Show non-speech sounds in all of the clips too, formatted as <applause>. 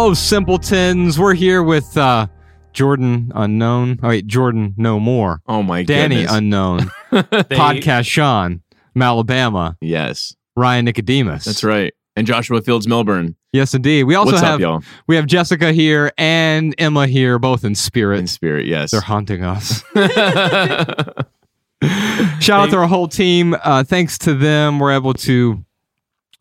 Hello, simpletons. We're here with uh, Jordan Unknown. Oh, wait, Jordan No More. Oh my Danny goodness. Unknown. <laughs> Podcast Sean. Malabama. yes, Ryan Nicodemus. that's right. And Joshua Fields Millburn. Yes, indeed. We also What's have up, y'all? we have Jessica here and Emma here, both in spirit. In spirit, yes. They're haunting us. <laughs> Shout out to our whole team. Uh, thanks to them, we're able to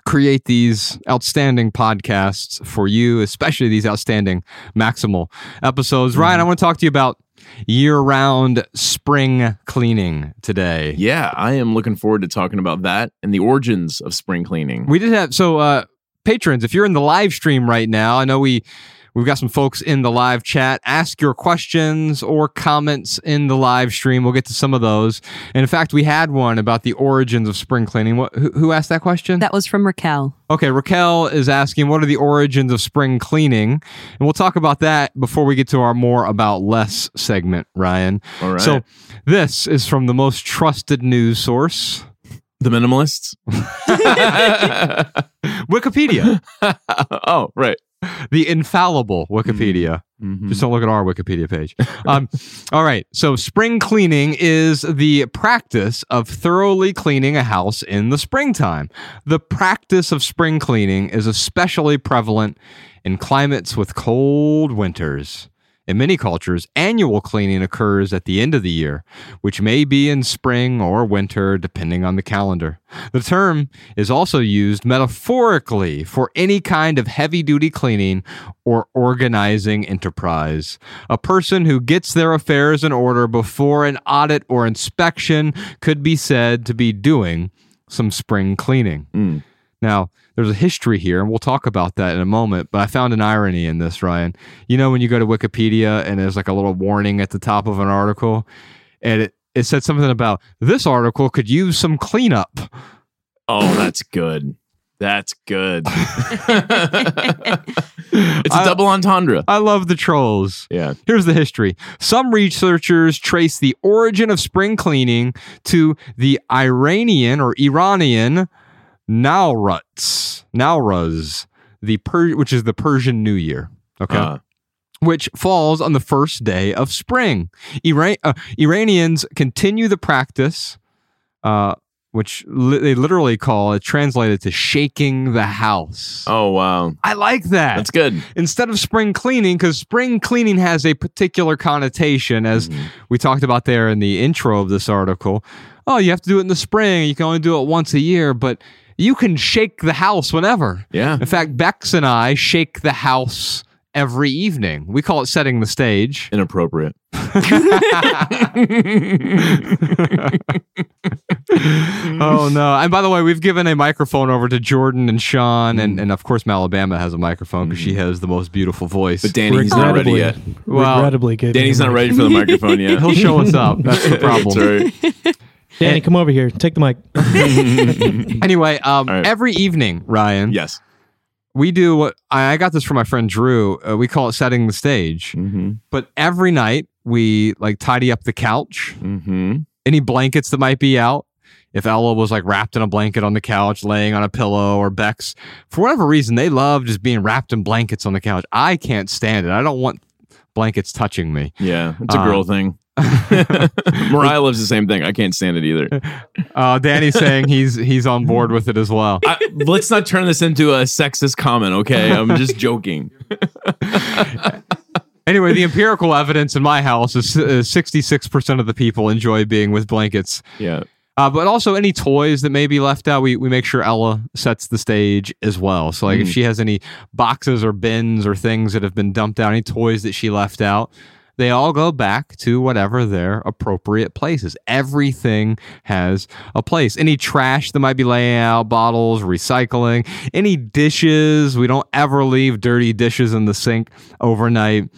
create these outstanding podcasts for you, especially these outstanding Maximal episodes. Ryan, I want to talk to you about year round spring cleaning today. yeah, I am looking forward to talking about that and the origins of spring cleaning. We did have so uh patrons, if you're in the live stream right now, I know we we've got some folks in the live chat. Ask your questions or comments in the live stream. We'll get to some of those. And in fact, we had one about the origins of spring cleaning. What who, who asked that question? That was from Raquel. Okay, Raquel is asking what are the origins of spring cleaning? And we'll talk about that before we get to our more about less segment, Ryan. All right. So this is from the most trusted news source, the minimalists. <laughs> <laughs> Wikipedia, <laughs> oh, right. <laughs> the infallible Wikipedia. Mhm. Just don't look at our Wikipedia page. Um, <laughs> all right. So, spring cleaning is the practice of thoroughly cleaning a house in the springtime. The practice of spring cleaning is especially prevalent in climates with cold winters. In many cultures, annual cleaning occurs at the end of the year, which may be in spring or winter, depending on the calendar. The term is also used metaphorically for any kind of heavy duty cleaning or organizing enterprise. A person who gets their affairs in order before an audit or inspection could be said to be doing some spring cleaning. Mm. Now, there's a history here, and we'll talk about that in a moment, but I found an irony in this, Ryan. You know, when you go to Wikipedia and there's like a little warning at the top of an article, and it, it said something about this article could use some cleanup. Oh, that's good. That's good. <laughs> <laughs> it's a double entendre. I love the trolls. Yeah. Here's the history. Some researchers trace the origin of spring cleaning to the Iranian or Iranian Nowruz, Nowruz, the per- which is the Persian New Year. Okay. Uh, which falls on the first day of spring. Iran- uh, Iranians continue the practice, uh, which li- they literally call it translated to shaking the house. oh, wow. I like that That's good. instead of spring cleaning, because spring cleaning has a particular connotation, as Mhm. we talked about there in the intro of this article. Oh, you have to do it in the spring. You can only do it once a year, but you can shake the house whenever. Yeah. In fact, Bex and I shake the house every evening. We call it setting the stage. Inappropriate. <laughs> oh no! And by the way, we've given a microphone over to Jordan and Sean, and, mm. and of course, Malabama has a microphone because she mm. has the most beautiful voice. But Danny's not ready yet. Well, regrettably gave Danny's not ready for the microphone yet. He'll show us up. That's the <laughs> problem. That's right. Danny, come over here. Take the mic. <laughs> <laughs> Anyway, um, All right. every evening, Ryan, Yes. we do what I, I got this from my friend Drew. Uh, we call it setting the stage. Mm-hmm. But every night we like tidy up the couch, Mm-hmm. any blankets that might be out. If Ella was like wrapped in a blanket on the couch, laying on a pillow, or Bex, for whatever reason, they love just being wrapped in blankets on the couch. I can't stand it. I don't want blankets touching me. Yeah. It's a Uh, girl thing. <laughs> Mariah loves the same thing. I can't stand it either. Uh, Danny's saying he's he's on board with it as well. I, let's not turn this into a sexist comment, okay? I'm just joking. <laughs> Anyway, the empirical evidence in my house is sixty-six percent of the people enjoy being with blankets. Yeah. Uh, but also any toys that may be left out, we, we make sure Ella sets the stage as well. So like if Mm. she has any boxes or bins or things that have been dumped out, any toys that she left out, they all go back to whatever their appropriate places. Everything has a place. Any trash that might be laying out, bottles, recycling, any dishes. We don't ever leave dirty dishes in the sink overnight.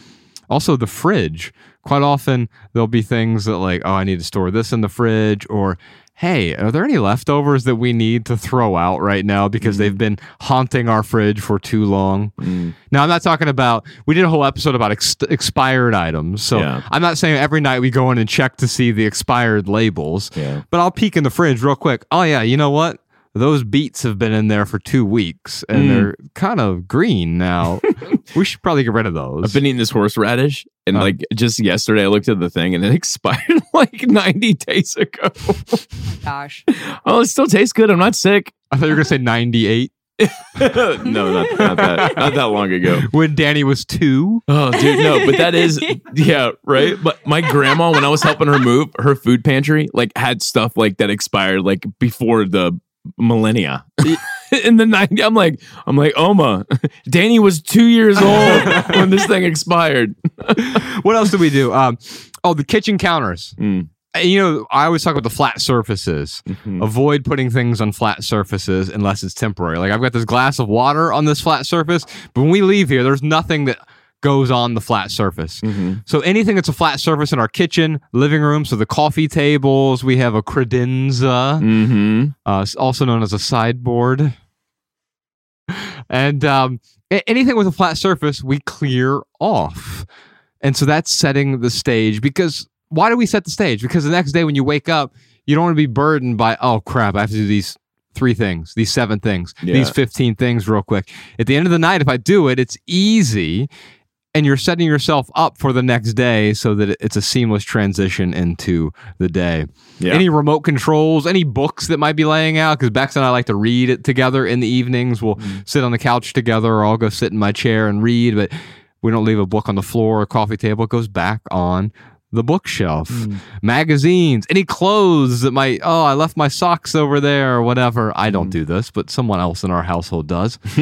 Also, the fridge. Quite often, there'll be things that, like, oh, I need to store this in the fridge, or hey, are there any leftovers that we need to throw out right now because they've been haunting our fridge for too long? Mm. Now, I'm not talking about, we did a whole episode about ex- expired items. So Yeah. I'm not saying every night we go in and check to see the expired labels, Yeah. but I'll peek in the fridge real quick. Oh, yeah, you know what? Those beets have been in there for two weeks and Mm. they're kind of green now. <laughs> we should probably get rid of those. I've been eating this horseradish, and Uh. like just yesterday, I looked at the thing, and it <laughs> expired <laughs> like 90 days ago. Gosh. oh, it still tastes good. I'm not sick. I thought you were going to say 98 no, not, not that. Not that long ago. when Danny was two. Oh, dude, no, but that is, yeah, right. But my grandma, when I was helping her move, her food pantry like had stuff like that expired like before the millennia. <laughs> In the 90s, I'm like, I'm like, Oma, <laughs> Danny was two years <laughs> old when this thing expired. What else did we do? Um, oh, the kitchen counters. Mm. You know, I always talk about the flat surfaces. Mhm. Avoid putting things on flat surfaces unless it's temporary. Like I've got this glass of water on this flat surface, but when we leave here, there's nothing that goes on the flat surface. Mhm. So anything that's a flat surface in our kitchen, living room, so the coffee tables, we have a credenza, Mhm. uh, also known as a sideboard. And um, anything with a flat surface, we clear off. And so that's setting the stage because why do we set the stage? Because the next day when you wake up, you don't want to be burdened by, oh crap, I have to do these three things, these seven things, these 15 things real quick. At the end of the night, if I do it, it's easy and you're setting yourself up for the next day so that it's a seamless transition into the day. Yeah. Any remote controls, any books that might be laying out? Because Bex and I like to read it together in the evenings. We'll mm-hmm. sit on the couch together, or I'll go sit in my chair and read, but we don't leave a book on the floor or coffee table. It goes back on the bookshelf. Hmm. Magazines, any clothes that might, oh, I left my socks over there or whatever. I don't hmm. do this, but someone else in our household does <laughs>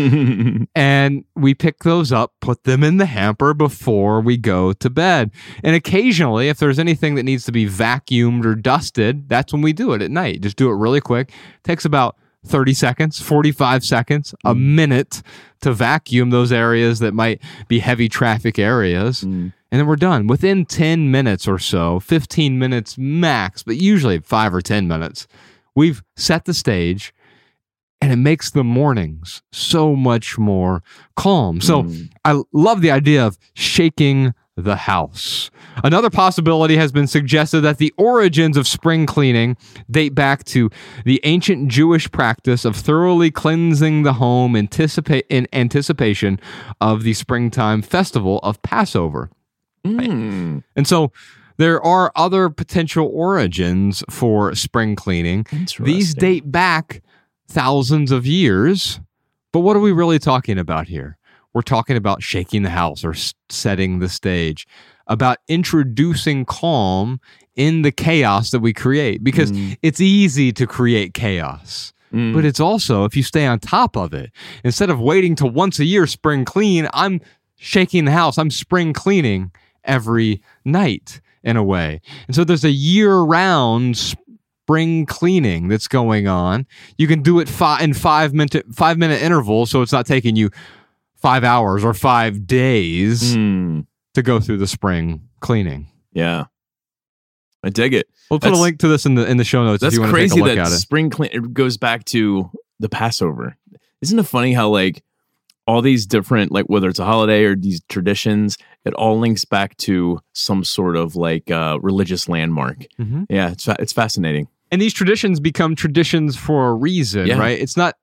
and we pick those up, put them in the hamper before we go to bed. And occasionally, if there's anything that needs to be vacuumed or dusted, that's when we do it at night. Just do it really quick. takes about 30 seconds, 45 seconds, a minute to vacuum those areas that might be heavy traffic areas. Mm. And then we're done within 10 minutes or so, 15 minutes max, but usually five or 10 minutes. We've set the stage and it makes the mornings so much more calm. So Mm. I love the idea of shaking the house. Another possibility has been suggested that the origins of spring cleaning date back to the ancient Jewish practice of thoroughly cleansing the home anticipa- in anticipation of the springtime festival of Passover. Mm. And so there are other potential origins for spring cleaning. These date back thousands of years. But what are we really talking about here? We're talking about shaking the house or setting the stage, about introducing calm in the chaos that we create because Mm. it's easy to create chaos. Mm. But it's also, if you stay on top of it, instead of waiting to once a year spring clean, I'm shaking the house. I'm spring cleaning every night in a way. And so there's a year round spring cleaning that's going on. You can do it fi- in five minute, five minute intervals. So it's not taking you five hours or five days Mm. to go through the spring cleaning. Yeah. I dig it. We'll put a link to this in the in the show notes if That's you want to take a crazy look that at it. spring clean it goes back to the Passover. Isn't it funny how like all these different like whether it's a holiday or these traditions, it all links back to some sort of like uh, religious landmark. Mhm. Yeah, it's it's fascinating. and these traditions become traditions for a reason, Yeah. right? It's not,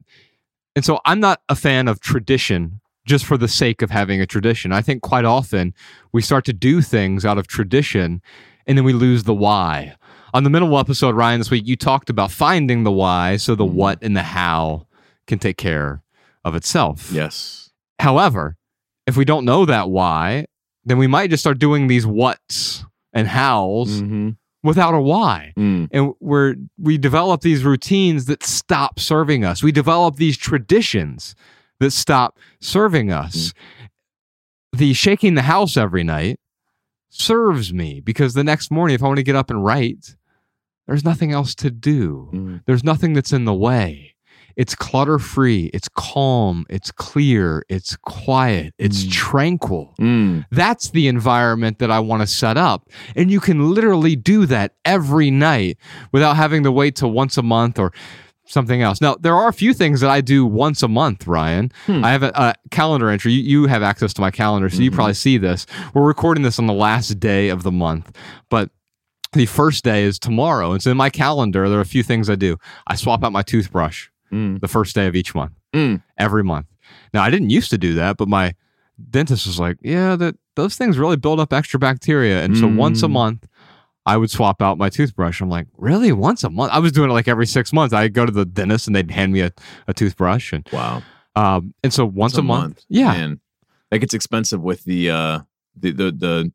and so I'm not a fan of tradition just for the sake of having a tradition. I think quite often we start to do things out of tradition and then we lose the why. On the minimal episode, Ryan, this week, you talked about finding the why so the Mhm. what and the how can take care of itself. Yes. However, if we don't know that why, then we might just start doing these whats and hows Mm-hmm. without a why Mm. and we're we develop these routines that stop serving us we develop these traditions that stop serving us. The shaking the house every night serves me because the next morning if i want to get up and write there's nothing else to do. Mm. there's nothing that's in the way. It's clutter free. It's calm. It's clear. It's quiet. It's Mm. tranquil. Mm. that's the environment that I want to set up. And you can literally do that every night without having to wait till once a month or something else. Now, there are a few things that I do once a month, Ryan. Hmm. I have a, a calendar entry. You, you have access to my calendar, so you Mhm. probably see this. We're recording this on the last day of the month, but the first day is tomorrow. And so in my calendar, there are a few things I do. I swap out my toothbrush Mm. the first day of each month, Mm. every month. Now, I didn't used to do that, but my dentist was like, yeah, that those things really build up extra bacteria. And so once a Mm. month, I would swap out my toothbrush. I'm like, really? Once a month? I was doing it like every six months. I'd go to the dentist and they'd hand me a, a toothbrush. And Wow. um, and so once a, month, yeah. Man, that gets expensive with the uh the the, the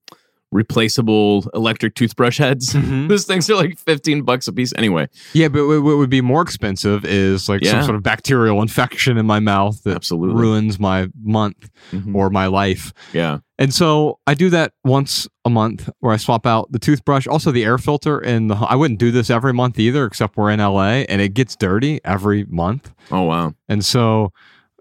replaceable electric toothbrush heads. <laughs> Mhm. Those things are like 15 bucks a piece. Anyway, Yeah, but what would be more expensive is like some sort of bacterial infection in my mouth that Absolutely. ruins my month Mhm. or my life. yeah. And so I do that once a month where I swap out the toothbrush, also the air filter. And the, I wouldn't do this every month either, except we're in LA and it gets dirty every month. Oh wow. And so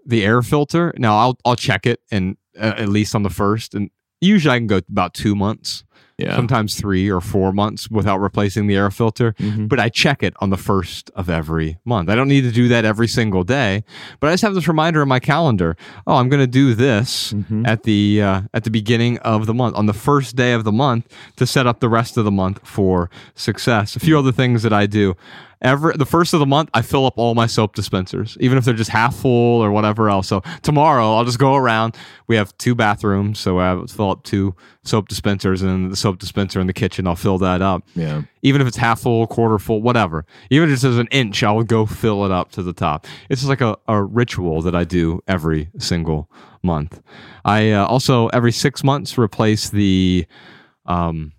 the air filter, now I'll, I'll check it and uh, at least on the first. And usually I can go about two months, Yeah. sometimes three or four months without replacing the air filter Mhm. but I check it on the first of every month. I don't need to do that every single day, but I just have this reminder in my calendar. Oh, I'm going to do this Mhm. at the uh, at the beginning of the month, on the first day of the month, to set up the rest of the month for success. A few other things that I do. Every the first of the month, I fill up all my soap dispensers, even if they're just half full or whatever else. So tomorrow, I'll just go around. We have two bathrooms, so I fill up two soap dispensers, and the soap dispenser in the kitchen, I'll fill that up Yeah. even if it's half full, quarter full, whatever. Even if it says an inch, I will go fill it up to the top. It's just like a, a ritual that I do every single month. I uh, also every six months replace the um,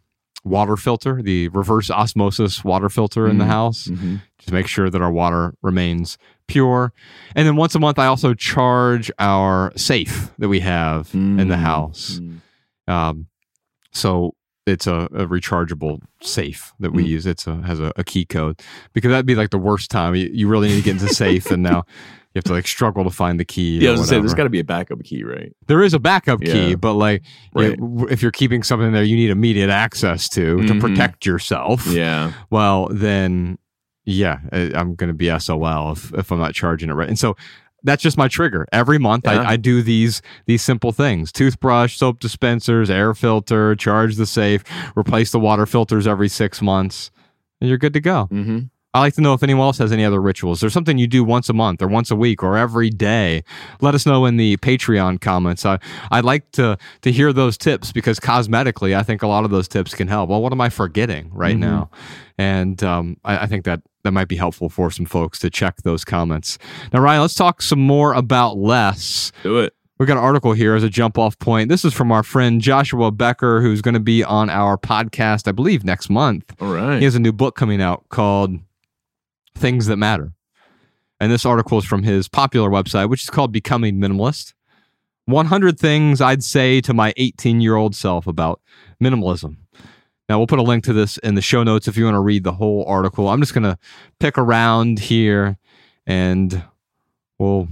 water filter, the reverse osmosis water filter in the Mhm. house Mhm. to make sure that our water remains pure. And then once a month, I also charge our safe that we have in the Mm. house. Um, so it's a, a rechargeable safe that we Mm. use. It's a has a, a key code because that'd be like the worst time. You, you really need to get into safe, and now <laughs> you have to like struggle to find the key. Yeah, I was gonna say there's got to be a backup key, right? there is a backup key, but like Right. if you're keeping something there, you need immediate access to to Mhm. protect yourself. Yeah. Well, then yeah, I'm going to be SOL if, if I'm not charging it right. And so that's just my trigger. Every month Yeah. I, I do these these simple things. Toothbrush, soap dispensers, air filter, charge the safe, replace the water filters every six months, and you're good to go. Mm-hmm. I like to know if anyone else has any other rituals. There's something you do once a month or once a week or every day. Let us know in the Patreon comments. I, I'd like to to hear those tips because cosmetically, I think a lot of those tips can help. Well, what am I forgetting right Mhm. now? And um, I, I think that that might be helpful for some folks to check those comments. Now, Ryan, let's talk some more about less. Do it. We've got an article here as a jump off point. This is from our friend Joshua Becker, who's going to be on our podcast, I believe, next month. All right. He has a new book coming out called Things That Matter. And this article is from his popular website, which is called Becoming Minimalist 100 Things I'd Say to My 18 Year Old Self About Minimalism. Now, we'll put a link to this in the show notes if you want to read the whole article. I'm just going to pick around here and we'll,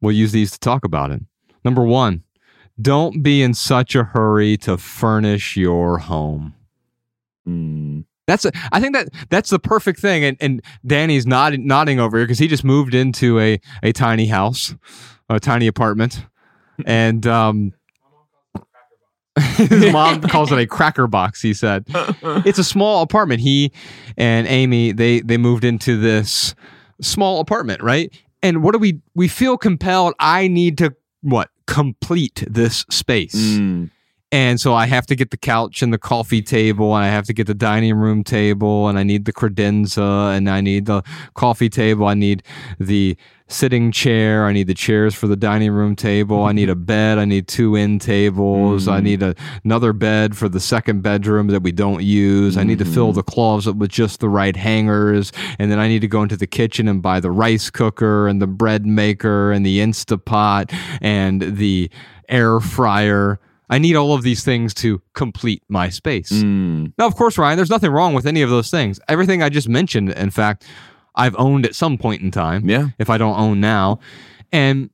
we'll use these to talk about it. Number one, don't be in such a hurry to furnish your home. Mm. That's a, I think that that's the perfect thing, and and Danny's nodding nodding over here because he just moved into a a tiny house, a tiny apartment, and um, <laughs> his mom calls it a cracker box. He said it's a small apartment. He and Amy they they moved into this small apartment, right? And what do we we feel compelled? I need to what complete this space. Mm. And so I have to get the couch and the coffee table, and I have to get the dining room table, and I need the credenza, and I need the coffee table. I need the sitting chair. I need the chairs for the dining room table. I need a bed. I need two end tables. I Mm. need a, another bed for the second bedroom that we don't use. I need to fill Mhm. the closet with just the right hangers. And then I need to go into the kitchen and buy the rice cooker and the bread maker and the Instapot and the air fryer. I need all of these things to complete my space. Mm. Now, of course, Ryan, there's nothing wrong with any of those things. Everything I just mentioned, in fact, I've owned at some point in time, Yeah. if I don't own now. And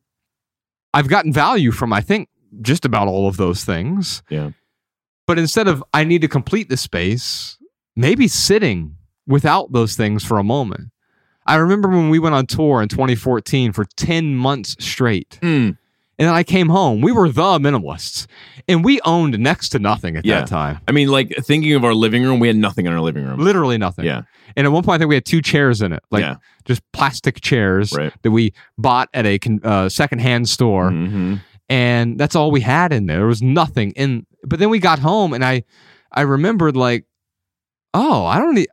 I've gotten value from, I think, just about all of those things. Yeah. But instead of, I need to complete the space, maybe sitting without those things for a moment. I remember when we went on tour in 2014 for 10 months straight Mm. And then I came home. We were the minimalists, and we owned next to nothing at Yeah. that time. I mean, like thinking of our living room, we had nothing in our living room. Literally nothing. Yeah. And at one point, I think we had two chairs in it, like Yeah. just plastic chairs Right. that we bought at a uh, secondhand store, hmm and that's all we had in there. There was nothing in. But then we got home, and I, I remembered like, oh, I don't need.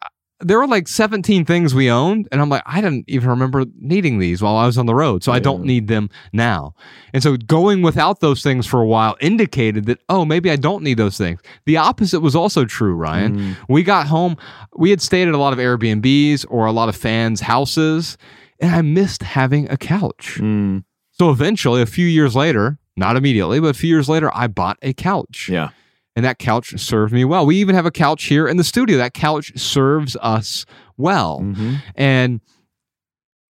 There were like 17 things we owned, and I'm like, I didn't even remember needing these while I was on the road, so I don't need them now. And so going without those things for a while indicated that, oh, maybe I don't need those things. The opposite was also true, Ryan. Mm. We got home, we had stayed at a lot of Airbnbs or a lot of fans' houses, and I missed having a couch. Mm. So eventually, a few years later, not immediately, but a few years later, I bought a couch. Yeah. And that couch served me well. We even have a couch here in the studio. That couch serves us well. Mhm. And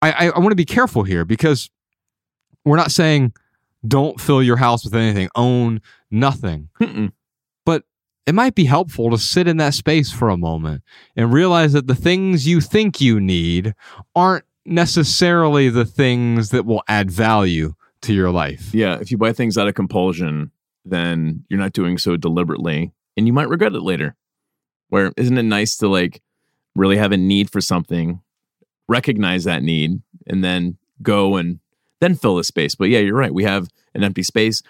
I, I, I want to be careful here because we're not saying don't fill your house with anything, own nothing. Mm-mm. But it might be helpful to sit in that space for a moment and realize that the things you think you need aren't necessarily the things that will add value to your life. Yeah. If you buy things out of compulsion, then you're not doing so deliberately and you might regret it later. Where isn't it nice to like really have a need for something, recognize that need, and then go and then fill the space? But yeah, you're right. We have an empty space.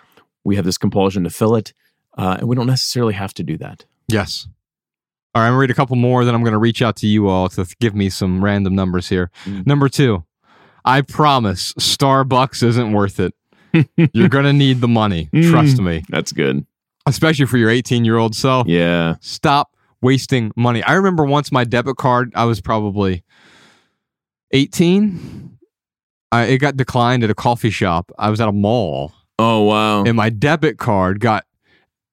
We have this compulsion to fill it. Uh, and we don't necessarily have to do that. Yes. All right, I'm gonna read a couple more, then I'm gonna reach out to you all to give me some random numbers here. Mm. Number two, I promise Starbucks isn't worth it. You're gonna need the money. <laughs> Mm. Trust me. That's good. Especially for your 18 year old self. Yeah. Stop wasting money. I remember once my debit card, I was probably 18. I, it got declined at a coffee shop. I was at a mall Oh, wow. and my debit card got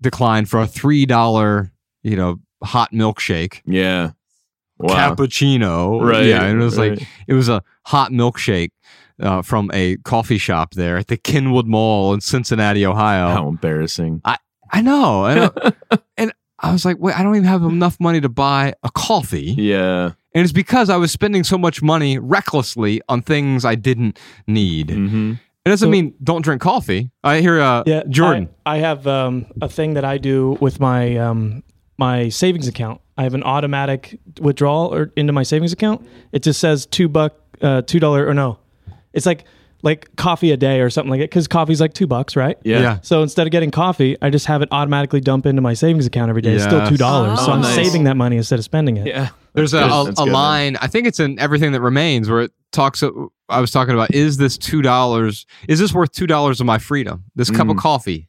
declined for a $3, you know, hot milkshake. yeah. Wow. cappuccino. Right, Yeah. And it was like, it was a hot milkshake uh, from a coffee shop there at the Kenwood Mall in Cincinnati, Ohio. How embarrassing. I I know. And, uh, <laughs> and I was like, wait, I don't even have enough money to buy a coffee. Yeah. And it's because I was spending so much money recklessly on things I didn't need. hmm It doesn't So- mean don't drink coffee. I hear uh, Yeah, Jordan. I, I have um, a thing that I do with my um, my savings account. I have an automatic withdrawal or into my savings account. It just says two buck, uh, two dollar or no, it's like like coffee a day or something like it because coffee's like two bucks, right? Yeah. Yeah. So instead of getting coffee, I just have it automatically dump into my savings account every day. It's still Yes. two dollars, so Oh, I'm nice. saving that money instead of spending it. Yeah. There's a, That's good. a, That's a good, man. line, I think it's in Everything That Remains, where it talks. I was talking about is this two dollars? Is this worth two dollars of my freedom? This cup of Mm. coffee,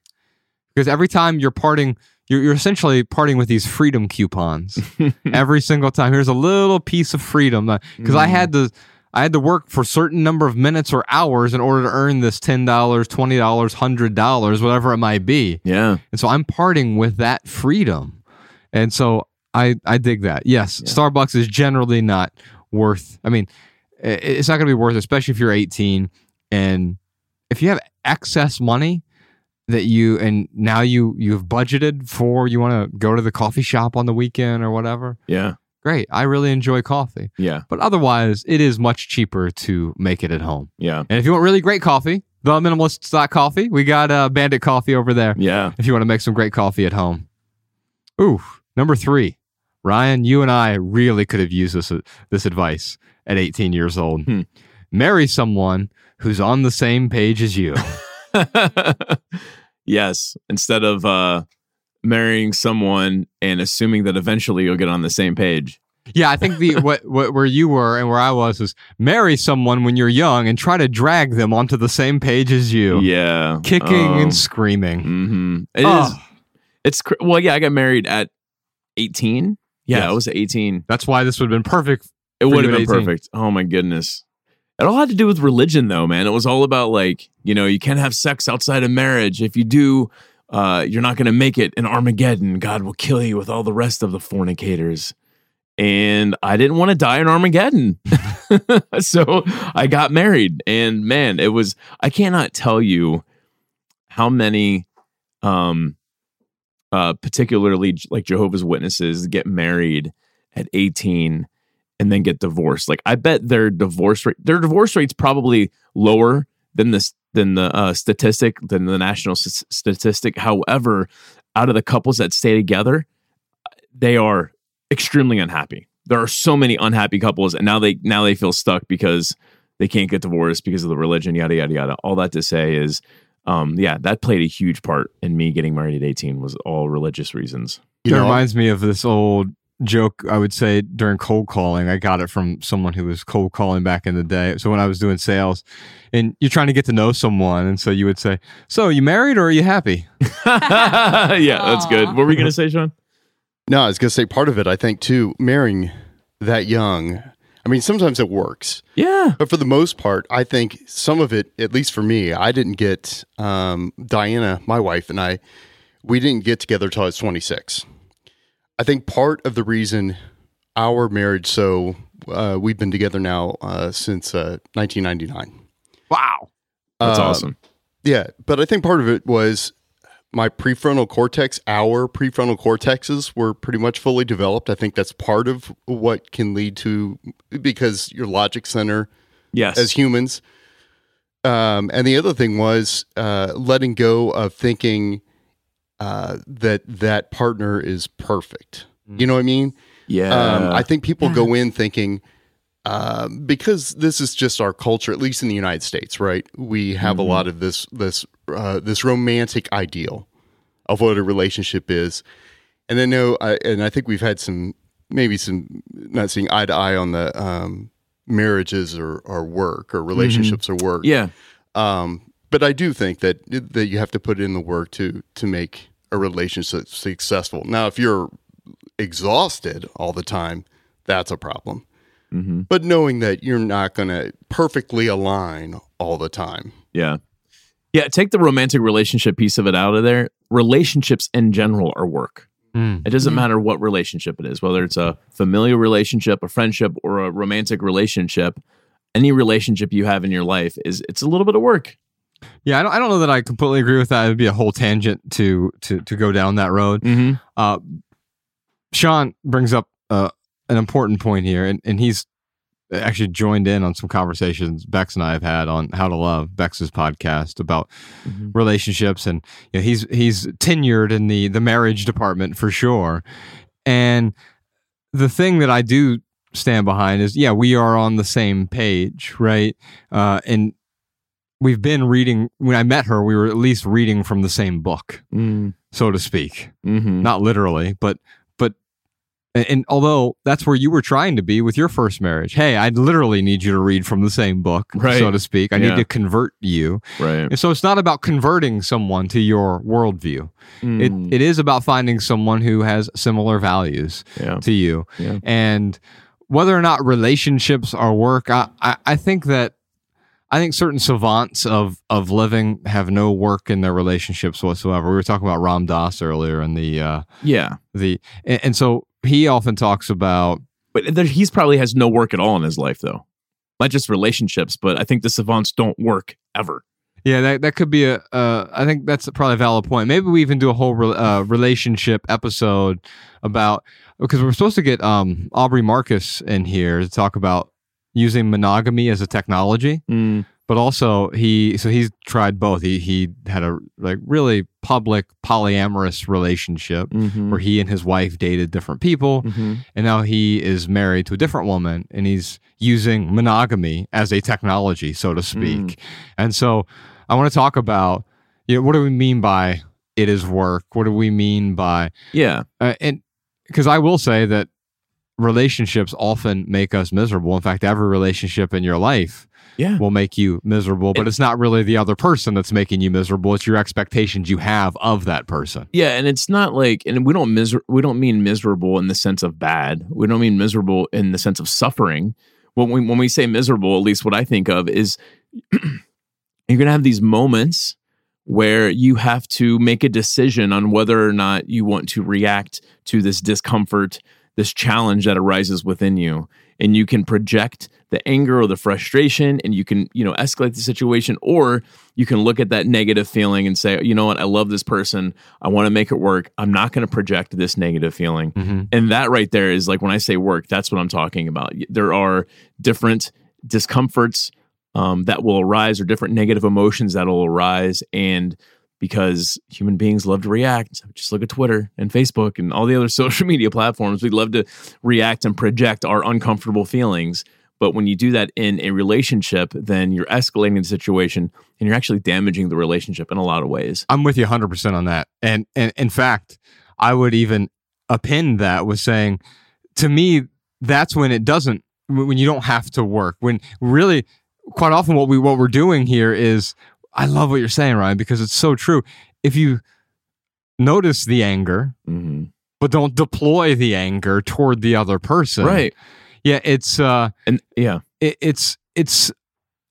because every time you're parting, you're, you're essentially parting with these freedom coupons <laughs> every single time. Here's a little piece of freedom because I Mm. had to. I had to work for a certain number of minutes or hours in order to earn this ten dollars, twenty dollars, hundred dollars, whatever it might be. Yeah. And so I'm parting with that freedom. And so I I dig that. Yes, Starbucks is generally not worth. I mean, it's not going to be worth, it, especially if you're 18 and if you have excess money that you and now you you've budgeted for you want to go to the coffee shop on the weekend or whatever. Yeah. Great. I really enjoy coffee. Yeah. But otherwise, it is much cheaper to make it at home. Yeah. And if you want really great coffee, the minimalist coffee, we got uh, Bandit coffee over there Yeah. if you want to make some great coffee at home. Ooh, number three, Ryan, you and I really could have used this this advice at 18 years old. Hmm. Marry someone who's on the same page as you. <laughs> yes. Instead of uh marrying someone and assuming that eventually you'll get on the same page. yeah, I think the <laughs> what, what where you were and where I was is marry someone when you're young and try to drag them onto the same page as you, Yeah. kicking Um, and screaming. hmm It is. Oh, It's cr- well, yeah. I got married at eighteen. Yeah, Yes. I was eighteen. that's why this would have been perfect. It would have been 18. perfect. Oh my goodness. It all had to do with religion, though, man. It was all about like, you know, you can't have sex outside of marriage. If you do, uh, you're not going to make it in Armageddon. God will kill you with all the rest of the fornicators. And I didn't want to die in Armageddon. <laughs> so I got married. And man, it was, I cannot tell you how many, um, uh, particularly like Jehovah's Witnesses get married at 18 and then get divorced. Like I bet their divorce rate, their divorce rate's probably lower than this than the uh, statistic than the national s- statistic. However, out of the couples that stay together, they are extremely unhappy. There are so many unhappy couples, and now they now they feel stuck because they can't get divorced because of the religion, yada yada yada. All that to say is, um, yeah, that played a huge part in me getting married at eighteen. Was all religious reasons. It You know, reminds me of this old joke I would say during cold calling. I got it from someone who was cold calling back in the day. So when I was doing sales and you're trying to get to know someone. And so you would say, So you married or are you happy? <laughs> <laughs> yeah, that's good. What were you gonna say, Sean? No, I was going to say part of it, I think, too, marrying that young. I mean, sometimes it works, Yeah, but for the most part, I think some of it, at least for me, I didn't get um, Diana, my wife, and I, we didn't get together till I was 26. I think part of the reason our marriage, so uh, we've been together now uh, since uh, 1999. Wow. that's Uh, awesome. Yeah, but I think part of it was my prefrontal cortex, our prefrontal cortexes were pretty much fully developed. I think that's part of what can lead to because your logic center Yes, as humans. Um, and the other thing was uh, letting go of thinking uh, that that partner is perfect. You know what I mean? yeah. Um, I think people go in thinking um, because this is just our culture, at least in the United States, right? We have a lot of this this uh, this romantic ideal of what a relationship is, and I know, I, and I think we've had some maybe some not seeing eye to eye on the um, marriages or, or work or relationships or work. yeah, Um, but I do think that that you have to put in the work to to make a relationship successful. Now, if you're exhausted all the time, that's a problem. hmm But knowing that you're not going to perfectly align all the time. yeah, yeah. Take the romantic relationship piece of it out of there. Relationships in general are work. Mm. It doesn't Mhm. matter what relationship it is, whether it's a familial relationship, a friendship, or a romantic relationship. Any relationship you have in your life is it's a little bit of work. Yeah, I don't, I don't know that I completely agree with that. It'd be a whole tangent to to to go down that road. Mm-hmm. Uh, Sean brings up uh, an important point here, and, and he's actually joined in on some conversations Bex and I have had on How to Love, Bex's podcast about Mhm. relationships, and you know, he's he's tenured in the the marriage department for sure. And the thing that I do stand behind is, yeah, we are on the same page, right? Uh, and we've been reading. When I met her, we were at least reading from the same book, Mm-hmm. so to speak Mm-hmm. not literally, but but and, and although that's where you were trying to be with your first marriage, hey, I literally need you to read from the same book, Right. so to speak. I Yeah. need to convert you. Right. And so it's not about converting someone to your worldview. Mm. It it is about finding someone who has similar values yeah. to you. Yeah. And whether or not relationships are work, I, I, I think that I think certain savants of of living have no work in their relationships whatsoever. We were talking about Ram Dass earlier in the uh Yeah. the and, and so he often talks about But there, he's probably has no work at all in his life, though. Not just relationships, but I think the savants don't work ever. yeah that, that could be a uh, I think that's probably a valid point. Maybe we even do a whole re- uh, relationship episode about because we're supposed to get um Aubrey Marcus in here to talk about using monogamy as a technology. Mm. but also he so he's tried both he he had a like really public polyamorous relationship Mm-hmm. where he and his wife dated different people Mm-hmm. and now he is married to a different woman and he's using monogamy as a technology so to speak Mm. and so i want to talk about you know what do we mean by it is work what do we mean by Yeah. uh, and because I will say that relationships often make us miserable. In fact, every relationship in your life Yeah. will make you miserable, but it's not really the other person that's making you miserable. It's your expectations you have of that person. Yeah, and it's not like, and we don't miser- we don't mean miserable in the sense of bad. We don't mean miserable in the sense of suffering. When we when we say miserable, at least what I think of is <clears throat> you're gonna have these moments where you have to make a decision on whether or not you want to react to this discomfort, this challenge that arises within you, and you can project the anger or the frustration, and you can you know escalate the situation, or you can look at that negative feeling and say, you know what, I love this person. I want to make it work. I'm not going to project this negative feeling. Mm-hmm. And that right there is like when I say work, that's what I'm talking about. There are different discomforts, um, that will arise or different negative emotions that will arise. And because human beings love to react, just look at Twitter and Facebook and all the other <laughs> social media platforms. We love to react and project our uncomfortable feelings. But when you do that in a relationship, then you're escalating the situation and you're actually damaging the relationship in a lot of ways. I'm with you 100% on that. And, and in fact, I would even append that with saying, to me, that's when it doesn't, when you don't have to work. When really, quite often, what we what we're doing here is, I love what you're saying, Ryan, because it's so true. If you notice the anger, Mm-hmm. but don't deploy the anger toward the other person, Right. Yeah, it's uh, And yeah, it, it's it's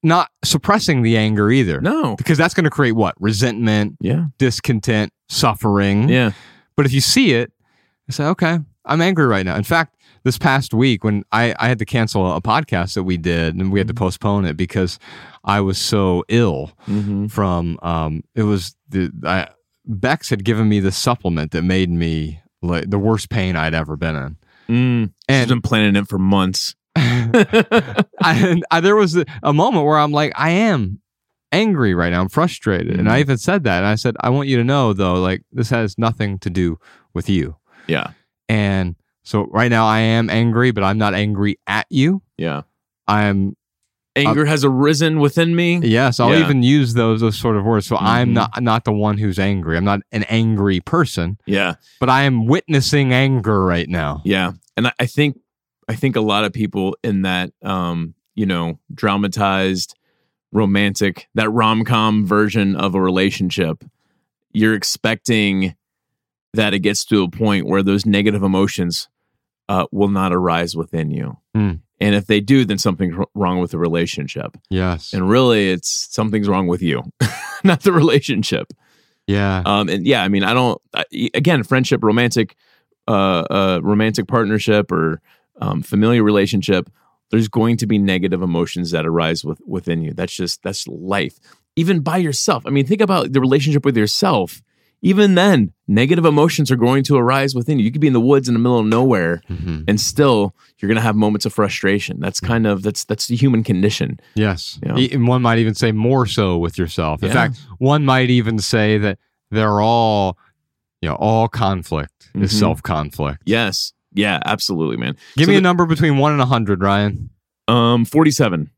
not suppressing the anger either, no. because that's going to create what resentment, Yeah. discontent, suffering. Yeah. But if you see it, you say, okay, I'm angry right now. In fact, this past week when I, I had to cancel a podcast that we did and we had to postpone it because I was so ill Mm-hmm. from um it was the I, Bex had given me the supplement that made me like the worst pain I'd ever been in. Mm. She's And been planning it for months. <laughs> <laughs> I, I, there was a, a moment where I'm like, I am angry right now. I'm frustrated. And I Mhm. even said that. And I said, I want you to know though, like this has nothing to do with you. Yeah. And so right now I am angry, but I'm not angry at you. Yeah. I'm Anger has arisen within me. yes, I'll Yeah. even use those those sort of words. So I'm Mhm. not not the one who's angry. I'm not an angry person, Yeah. but I am witnessing anger right now. Yeah. And I, I think I think a lot of people in that um, you know, dramatized romantic, that rom com version of a relationship, you're expecting that it gets to a point where those negative emotions uh, will not arise within you. Mm. And if they do, then something's wrong with the relationship. Yes. And really, it's something's wrong with you, <laughs> not the relationship. yeah. Um, and yeah, I mean, I don't. I, again, friendship, romantic, uh, uh, romantic partnership, or um, familiar relationship. There's going to be negative emotions that arise with within you. That's just that's life. Even by yourself. I mean, think about the relationship with yourself. Even then, negative emotions are going to arise within you. You could be in the woods in the middle of nowhere, Mhm. and still you're going to have moments of frustration. That's kind of that's that's the human condition. Yes. Yeah. E- And one might even say more so with yourself. In Yeah. fact, one might even say that they're all, you know, all conflict is Mhm. self conflict. Yes, yeah, absolutely, man. Give So me the- a number between one and a hundred, Ryan. Um, forty-seven.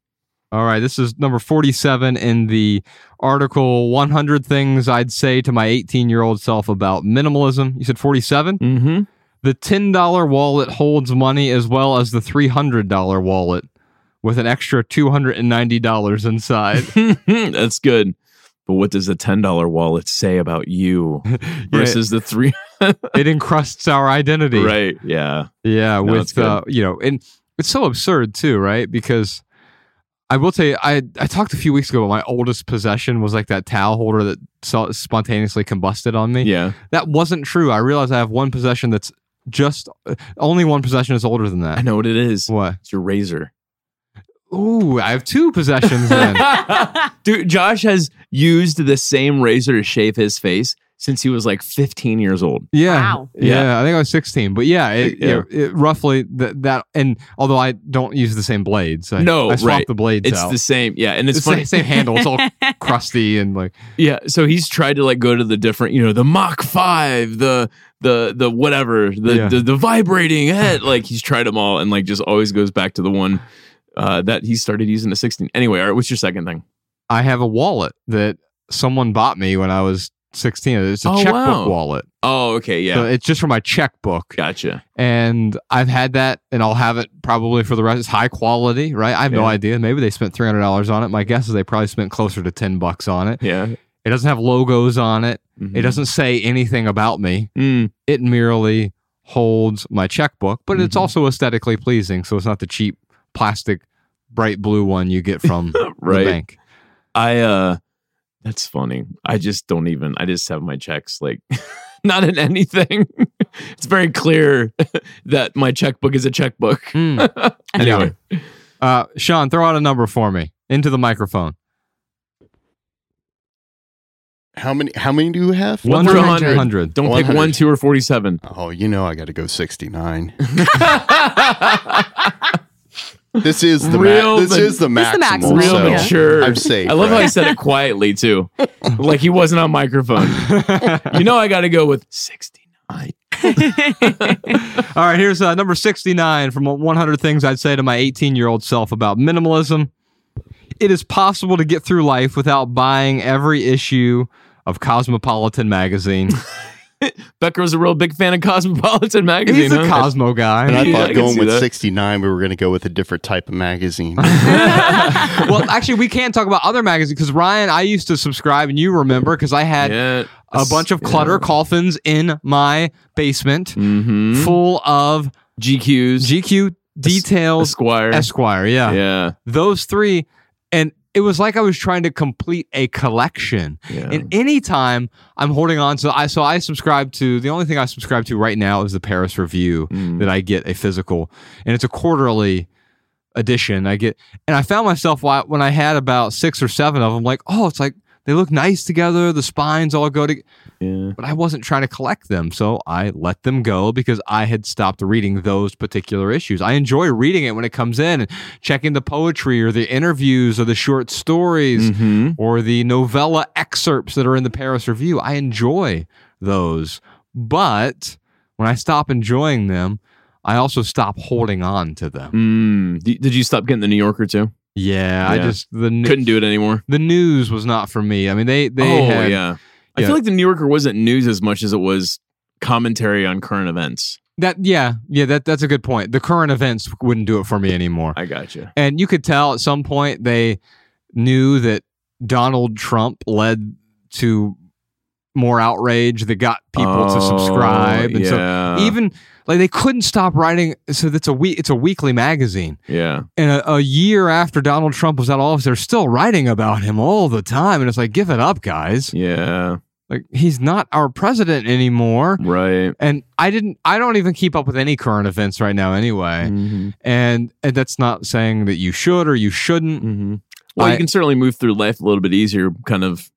All right, this is number 47 in the article 100 Things I'd Say to My 18 Year Old Self About Minimalism. You said 47? Mm-hmm. The $10 wallet holds money as well as the $300 wallet with an extra $290 inside. <laughs> That's good. But what does the ten dollar wallet say about you <laughs> versus the three? <laughs> it encrusts our identity. right? Yeah. Yeah, No, with uh, you know, and it's so absurd too, right? Because I will tell you, I I talked a few weeks ago. about My oldest possession was like that towel holder that so- spontaneously combusted on me. Yeah. That wasn't true. I realized I have one possession that's just only one possession is older than that. I know what it is. What? It's your razor. Ooh, I have two possessions then. <laughs> Dude, Josh has used the same razor to shave his face since he was like 15 years old. Yeah, Wow. yeah, Yeah. I think I was sixteen, but yeah, it, Yeah. It, it roughly that that. And although I don't use the same blades, I, No, I swapped right. the blades It's out. the same. Yeah. And it's It's the funny. same handle. It's all <laughs> crusty and like Yeah, so he's tried to like go to the different, you know, the Mach Five, the the the whatever, the Yeah. the, the vibrating head. Like he's tried them all, and like just always goes back to the one uh, that he started using at sixteen. Anyway, all right, what's your second thing? I have a wallet that someone bought me when I was 16. It's a Oh, checkbook wow. wallet. Oh, okay, yeah, So it's just for my checkbook. gotcha. And I've had that and I'll have it probably for the rest. It's high quality, right? I have no idea. Maybe they spent $300 on it. My guess is they probably spent closer to 10 bucks on it. Yeah, It doesn't have logos on it. Mhm. It doesn't say anything about me. Mm, It merely holds my checkbook, but it's Mhm. also aesthetically pleasing. So it's not the cheap plastic bright blue one you get from <laughs> the bank. I uh, that's funny. I just don't even. I just have my checks like. <laughs> Not in anything. <laughs> it's very clear <laughs> that my checkbook is a checkbook. Hmm. Anyway, Uh, Sean, throw out a number for me into the microphone. How many? How many do you have? One through 100. 100. don't pick one, two, or forty-seven. Oh, you know I got to go sixty nine. This is the Real ma- this ma- is the the maximal. maximal, Real so mature. I'm safe. I love how he said it quietly too, like he wasn't on microphone. you know, I got to go with sixty nine. <laughs> All right, here's uh, number 69 from 100 Things I'd Say to My 18 Year Old Self About Minimalism. It is possible to get through life without buying every issue of Cosmopolitan magazine. <laughs> <laughs> Becker was a real big fan of Cosmopolitan magazine. He's a huh? Cosmo guy. And I Yeah, thought can going see with that. 69, we were going to go with a different type of magazine. <laughs> <laughs> well, actually, we can't talk about other magazines because Ryan, I used to subscribe, and you remember because I had Yeah. a bunch of clutter coffins in my basement Mm-hmm. full of GQs, GQ details Esquire. Esquire. Yeah. yeah. those three, and it was like I was trying to complete a collection. Yeah. And anytime I'm holding on to, I so I subscribe to the only thing I subscribe to right now is the Paris Review Mm. that I get a physical, and it's a quarterly edition. I get, and I found myself when I had about six or seven of them, like, oh, it's like they look nice together. The spines all go to, yeah. but I wasn't trying to collect them, so I let them go because I had stopped reading those particular issues. I enjoy reading it when it comes in and checking the poetry or the interviews or the short stories Mm-hmm. or the novella excerpts that are in the Paris Review. I enjoy those, but when I stop enjoying them, I also stop holding on to them. Mm. Did you stop getting the New Yorker too? Yeah, I just the n- Couldn't do it anymore. the news was not for me. I mean, they they oh had, yeah. I yeah. feel like the New Yorker wasn't news as much as it was commentary on current events. that yeah yeah that that's a good point. The current events wouldn't do it for me anymore. I gotcha. And you could tell at some point they knew that Donald Trump led to more outrage that got people to subscribe. And Oh, yeah. so even like they couldn't stop writing. So that's a week. It's a weekly magazine. yeah. And a, a year after Donald Trump was out of office, they're still writing about him all the time. And it's like, give it up, guys. Yeah. Like he's not our president anymore. Right. And I didn't. I don't even keep up with any current events right now, anyway. Mhm. And, and that's not saying that you should or you shouldn't. Mm-hmm. Well, I- you can certainly move through life a little bit easier, kind of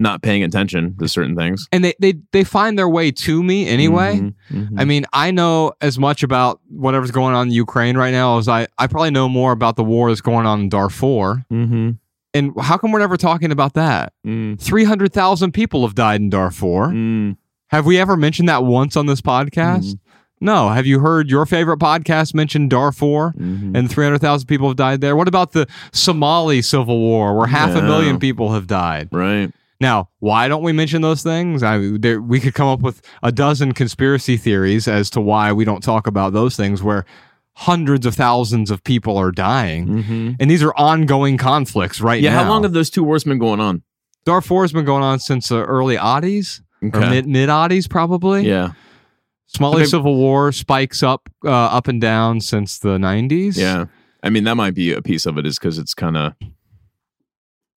not paying attention to certain things. And they they they find their way to me anyway. Mhm. Mhm. I mean, I know as much about whatever's going on in Ukraine right now as I I probably know more about the war that's going on in Darfur. Mhm. And how come we're never talking about that? Mm. Three hundred thousand people have died in Darfur. Mm. Have we ever mentioned that once on this podcast? No. Have you heard your favorite podcast mention Darfur? Mhm. And 300,000 people have died there. What about the Somali civil war where half a million people have died? Right. Now, why don't we mention those things? I, there, we could come up with a dozen conspiracy theories as to why we don't talk about those things where hundreds of thousands of people are dying. Mm-hmm. And these are ongoing conflicts right Yeah. now. How long have those two wars been going on? Darfur has been going on since the early oddies Okay. mid mid oddies, probably. Yeah. Somali Okay. civil war spikes up uh, up and down since the 90s. Yeah. I mean, that might be a piece of it is because it's kind of,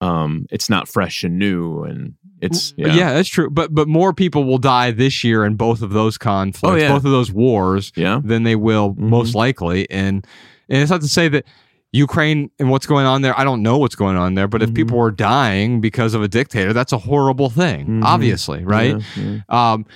um, it's not fresh and new and it's, yeah. yeah, that's true. But but more people will die this year in both of those conflicts, Oh, yeah. both of those wars. Yeah. than they will Mhm. most likely. And and it's not to say that Ukraine and what's going on there. I don't know what's going on there, but if Mhm. people are dying because of a dictator, that's a horrible thing. Mhm. Obviously, right? Yeah. Um,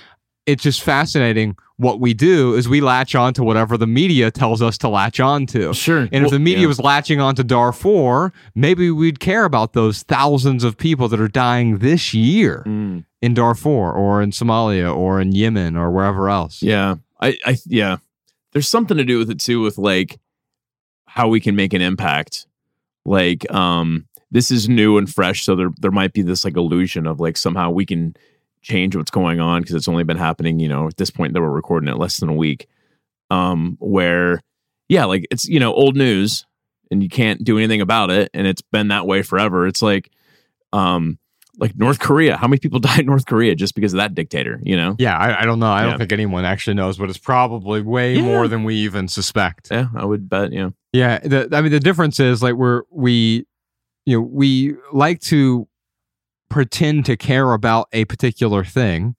it's just fascinating. What we do is we latch on to whatever the media tells us to latch on to. Sure. And if the media yeah. was latching on to Darfur, maybe we'd care about those thousands of people that are dying this year Mm. in Darfur or in Somalia or in Yemen or wherever else. Yeah. I, I, yeah. There's something to do with it too, with like how we can make an impact. Like, um, this is new and fresh. So there, there might be this like illusion of like somehow we can change what's going on because it's only been happening, you know, at this point that we're recording it less than a week. Um, where, yeah, like it's, you know, old news and you can't do anything about it. And it's been that way forever. It's like, um, like North Korea. How many people <laughs> died in North Korea just because of that dictator, you know? Yeah, I, I don't know. I Yeah. don't think anyone actually knows, but it's probably way Yeah. more than we even suspect. Yeah, I would bet. Yeah. Yeah, the, I mean the difference is like we're we, you know, we like to pretend to care about a particular thing,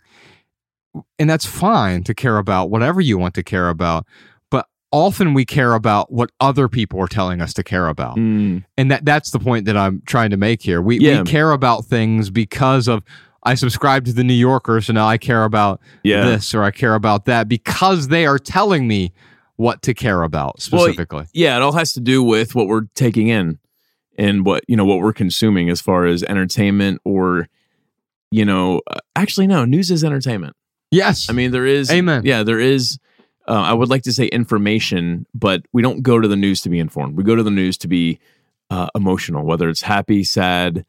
and that's fine to care about whatever you want to care about. But often we care about what other people are telling us to care about. Mm, and that that's the point that I'm trying to make here. We Yeah. we care about things because of I subscribe to the New Yorker, so now I care about yeah. this or I care about that because they are telling me what to care about Well, specifically. Yeah, it all has to do with what we're taking in and what you know what we're consuming as far as entertainment or you know uh, actually no news is entertainment yes. i mean there is Amen. yeah there is uh, i would like to say information but we don't go to the news to be informed we go to the news to be uh, emotional whether it's happy sad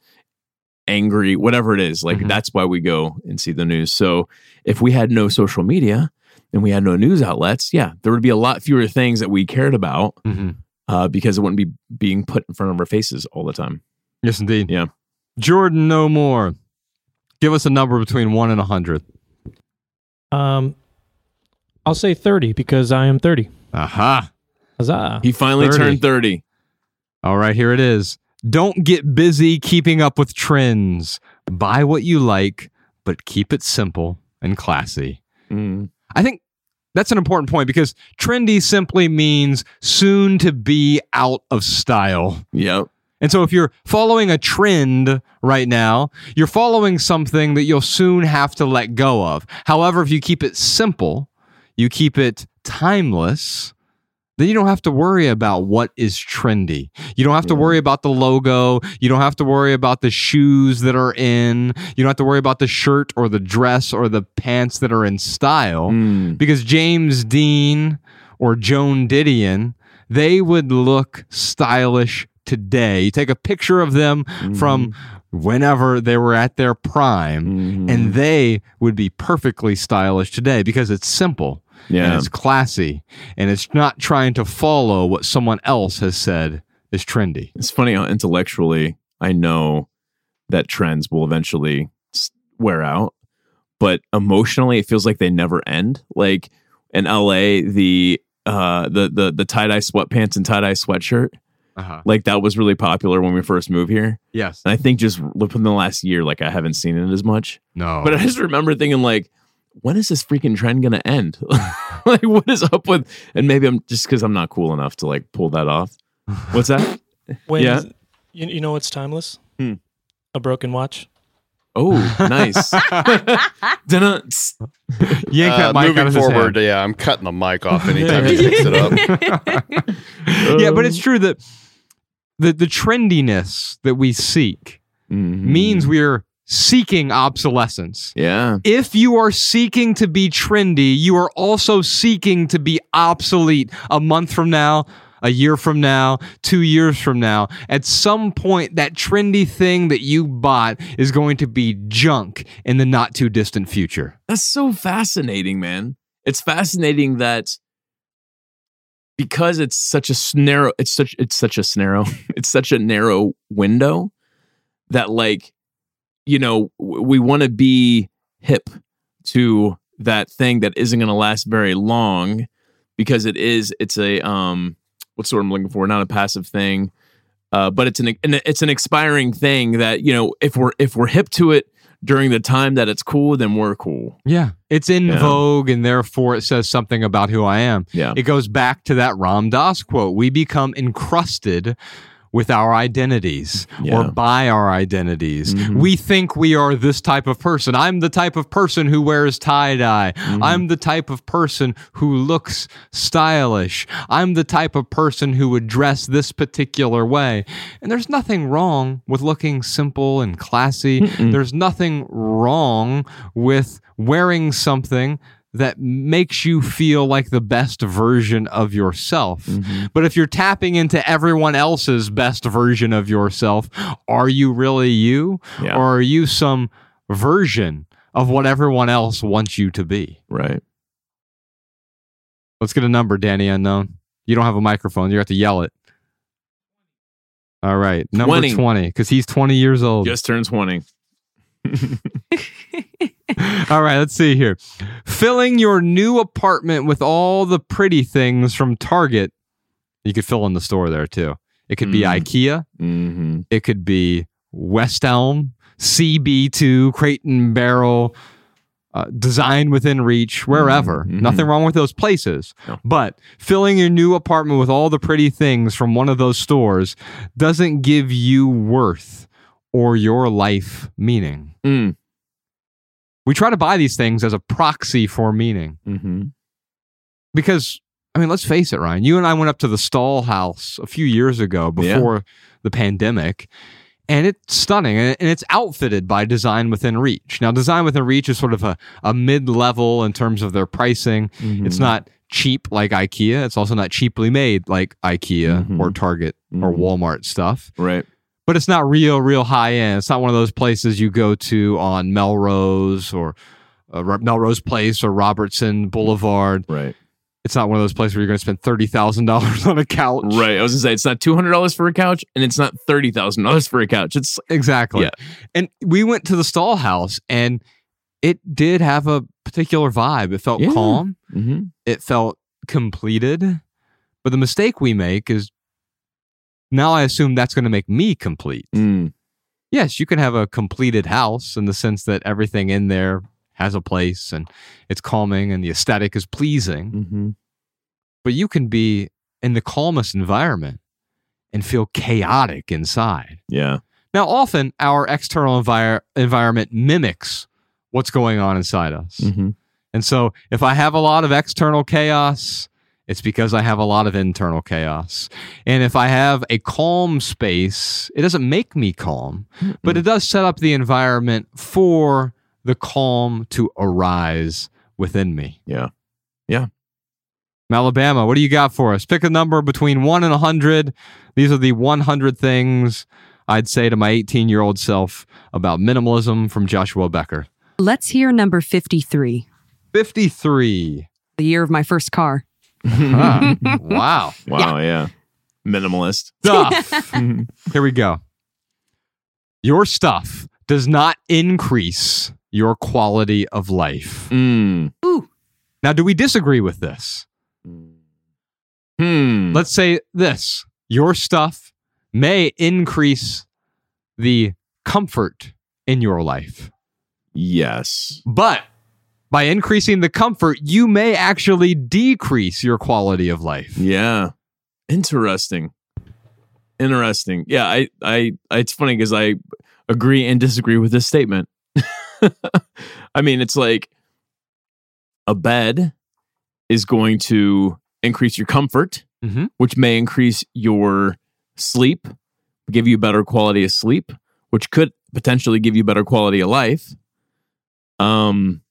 angry whatever it is like Mhm. that's why we go and see the news so if we had no social media and we had no news outlets yeah there would be a lot fewer things that we cared about Mhm. Uh, because it wouldn't be being put in front of our faces all the time. Yes, indeed. Yeah. Jordan, no more. Give us a number between one and a hundred. Um, I'll say 30 because I am 30. Aha. Huzzah. He finally 30. turned 30. All right, here it is. Don't get busy keeping up with trends. Buy what you like, but keep it simple and classy. Mm. I think that's an important point because trendy simply means soon to be out of style. Yep. And so if you're following a trend right now, you're following something that you'll soon have to let go of. However, if you keep it simple, you keep it timeless, then you don't have to worry about what is trendy. You don't have to worry about the logo. You don't have to worry about the shoes that are in. You don't have to worry about the shirt or the dress or the pants that are in style Mm. because James Dean or Joan Didion, they would look stylish today. You take a picture of them from whenever they were at their prime, Mhm. and they would be perfectly stylish today because it's simple and yeah. it's classy and it's not trying to follow what someone else has said is trendy. It's funny how intellectually I know that trends will eventually wear out, but emotionally it feels like they never end. Like in LA, the uh the the the tie dye sweatpants and tie dye sweatshirt, Uh-huh. like that was really popular when we first moved here. Yes. And I think just within the last year, like I haven't seen it as much. No. But I just remember thinking like, when is this freaking trend gonna end? <laughs> like, what is up with? And maybe I'm just because I'm not cool enough to like pull that off. What's that? <laughs> When Yeah. you, you know what's timeless? Hmm. A broken watch. Oh, nice. <laughs> Dun-dun. Yank that Uh, mic out moving of his forward, yeah, I'm cutting the mic off anytime he picks it up. yeah, but it's true that the the trendiness that we seek Mhm. means we're seeking obsolescence. yeah. If you are seeking to be trendy, you are also seeking to be obsolete a month from now, a year from now, two years from now. At some point, that trendy thing that you bought is going to be junk in the not too distant future. That's so fascinating, man. It's fascinating that because it's such a narrow, it's such it's such a narrow, <laughs> it's such a narrow window that like, you know, we want to be hip to that thing that isn't going to last very long because it is it's a um what's the word I'm looking for? Not a passive thing. Uh, but it's an, an it's an expiring thing that you know if we're if we're hip to it during the time that it's cool, then we're cool. Yeah. It's in Yeah. vogue and therefore it says something about who I am. Yeah. It goes back to that Ram Dass quote. We become encrusted with our identities Yeah. or by our identities. Mhm. We think we are this type of person. I'm the type of person who wears tie dye. Mm-hmm. I'm the type of person who looks stylish. I'm the type of person who would dress this particular way. And there's nothing wrong with looking simple and classy. There's nothing wrong with wearing something that makes you feel like the best version of yourself. Mm-hmm. But if you're tapping into everyone else's best version of yourself, are you really you? Yeah. Or are you some version of what everyone else wants you to be? Right. Let's get a number, Danny Unknown. You don't have a microphone. You have to yell it. All right. Number 20. 20, because he's 20 years old. Just turned 20. <laughs> <laughs> <laughs> All right, let's see here. Filling your new apartment with all the pretty things from Target. You could fill in the store there too. It could be Mm. IKEA. Mm-hmm. It could be West Elm, CB2, Crate and Barrel, uh, Design Within Reach, wherever. Mhm. Nothing wrong with those places. No. But filling your new apartment with all the pretty things from one of those stores doesn't give you worth or your life meaning. Mm. We try to buy these things as a proxy for meaning Mm-hmm. because I mean, let's face it, Ryan. You and I went up to the Stahl House a few years ago Yeah. before the pandemic, and it's stunning. And it's outfitted by Design Within Reach. Now, Design Within Reach is sort of a, a mid level in terms of their pricing. It's Mm-hmm. not cheap like IKEA. It's also not cheaply made like IKEA Mhm. or Target or Mhm. Walmart stuff. right. But it's not real, real high end. It's not one of those places you go to on Melrose or uh, Melrose Place or Robertson Boulevard. Right. It's not one of those places where you're going to spend thirty thousand dollars <laughs> on a couch. Right. I was gonna say it's not two hundred dollars for a couch, and it's not thirty thousand dollars for a couch. It's Exactly. Yeah. And we went to the Stahl house and it did have a particular vibe. It felt Yeah. calm. mm-hmm. It felt completed. But the mistake we make is now I assume that's going to make me complete. mm, Yes, you can have a completed house in the sense that everything in there has a place and it's calming and the aesthetic is pleasing. mm-hmm. But you can be in the calmest environment and feel chaotic inside. yeah, Now, often our external envir- environment mimics what's going on inside us. mm-hmm. And so, if I have a lot of external chaos, it's because I have a lot of internal chaos. And if I have a calm space, it doesn't make me calm, but it does set up the environment for the calm to arise within me. Yeah. Yeah. Alabama, what do you got for us? Pick a number between 1 and 100. These are the 100 things I'd say to my 18 year old self about minimalism from Joshua Becker. Let's hear number 53, 53. the year of my first car. Wow. Wow. Yeah. Minimalist. Stuff. <laughs> Here we go. Your stuff does not increase your quality of life. Mm. Ooh, Now, do we disagree with this? Hmm. Let's say this your stuff may increase the comfort in your life. yes. But by increasing the comfort, you may actually decrease your quality of life. Yeah. Interesting. Interesting. Yeah, I I it's funny cuz I agree and disagree with this statement. <laughs> I mean, it's like a bed is going to increase your comfort, Mhm. which may increase your sleep, give you better quality of sleep, which could potentially give you better quality of life. Um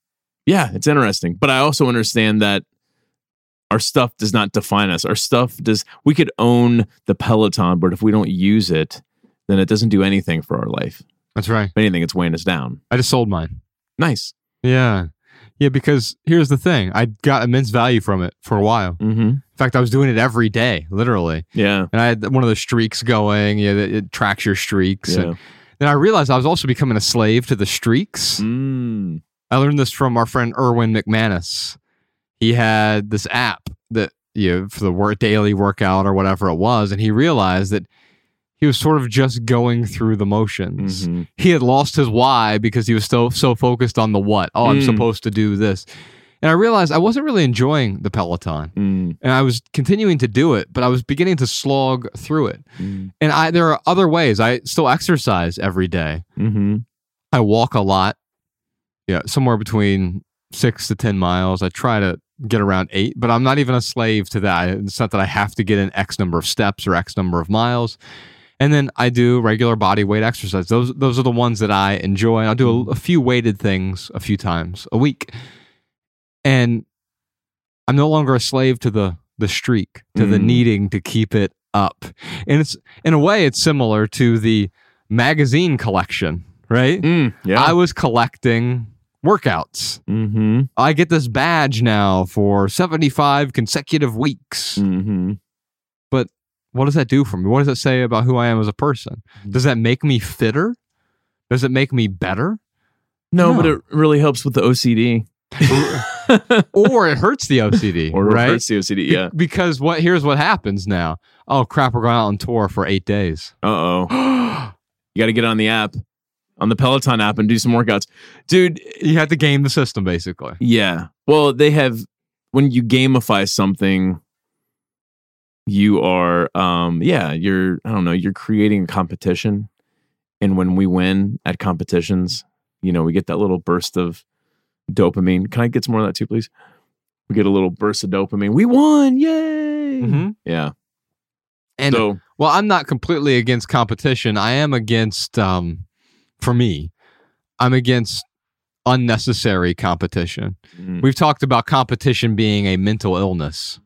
yeah, it's interesting. But I also understand that our stuff does not define us. Our stuff does we could own the Peloton, but if we don't use it, then it doesn't do anything for our life. That's right. If anything, it's weighing us down. I just sold mine. Nice. Yeah. Yeah, because here's the thing I got immense value from it for a while. Mm-hmm. In fact, I was doing it every day, literally. Yeah. And I had one of the streaks going. Yeah, it, it tracks your streaks. Yeah. And then I realized I was also becoming a slave to the streaks. Mm. I learned this from our friend Erwin McManus. He had this app that you know, for the work daily workout or whatever it was, and he realized that he was sort of just going through the motions. Mhm. He had lost his why because he was so so focused on the what. Oh, I'm Mm. supposed to do this. And I realized I wasn't really enjoying the Peloton. Mm. And I was continuing to do it, but I was beginning to slog through it. Mm. And I there are other ways. I still exercise every day. Mm-hmm. I walk a lot. Yeah, somewhere between six to 10 miles. I try to get around eight, but I'm not even a slave to that. It's not that I have to get in X number of steps or X number of miles. And then I do regular body weight exercise. Those those are the ones that I enjoy. I'll do a, a few weighted things a few times a week. And I'm no longer a slave to the the streak, to the Mm. needing to keep it up. And it's in a way it's similar to the magazine collection, right? Mm. Yeah. I was collecting workouts. mm-hmm. I get this badge now for 75 consecutive weeks. Mm-hmm. But what does that do for me? What does that say about who I am as a person? Does that make me fitter? Does it make me better? No, but it really helps with the OCD. <laughs> or it hurts the OCD, <laughs> or it right? hurts the OCD. Be- Yeah. because what here's what happens now. Oh crap, we're going out on tour for 8 days. Uh oh. <gasps> You got to get on the app, on the Peloton app, and do some workouts, dude. you have to game the system basically. Yeah. Well, they have when you gamify something, you are um yeah, you're I don't know, you're creating a competition. And when we win at competitions, you know, we get that little burst of dopamine. Can I get some more of that too, please? We get a little burst of dopamine. We won! Yay! Mhm. Yeah. And so well, I'm not completely against competition. I am against, um, for me, I'm against unnecessary competition. mm, We've talked about competition being a mental illness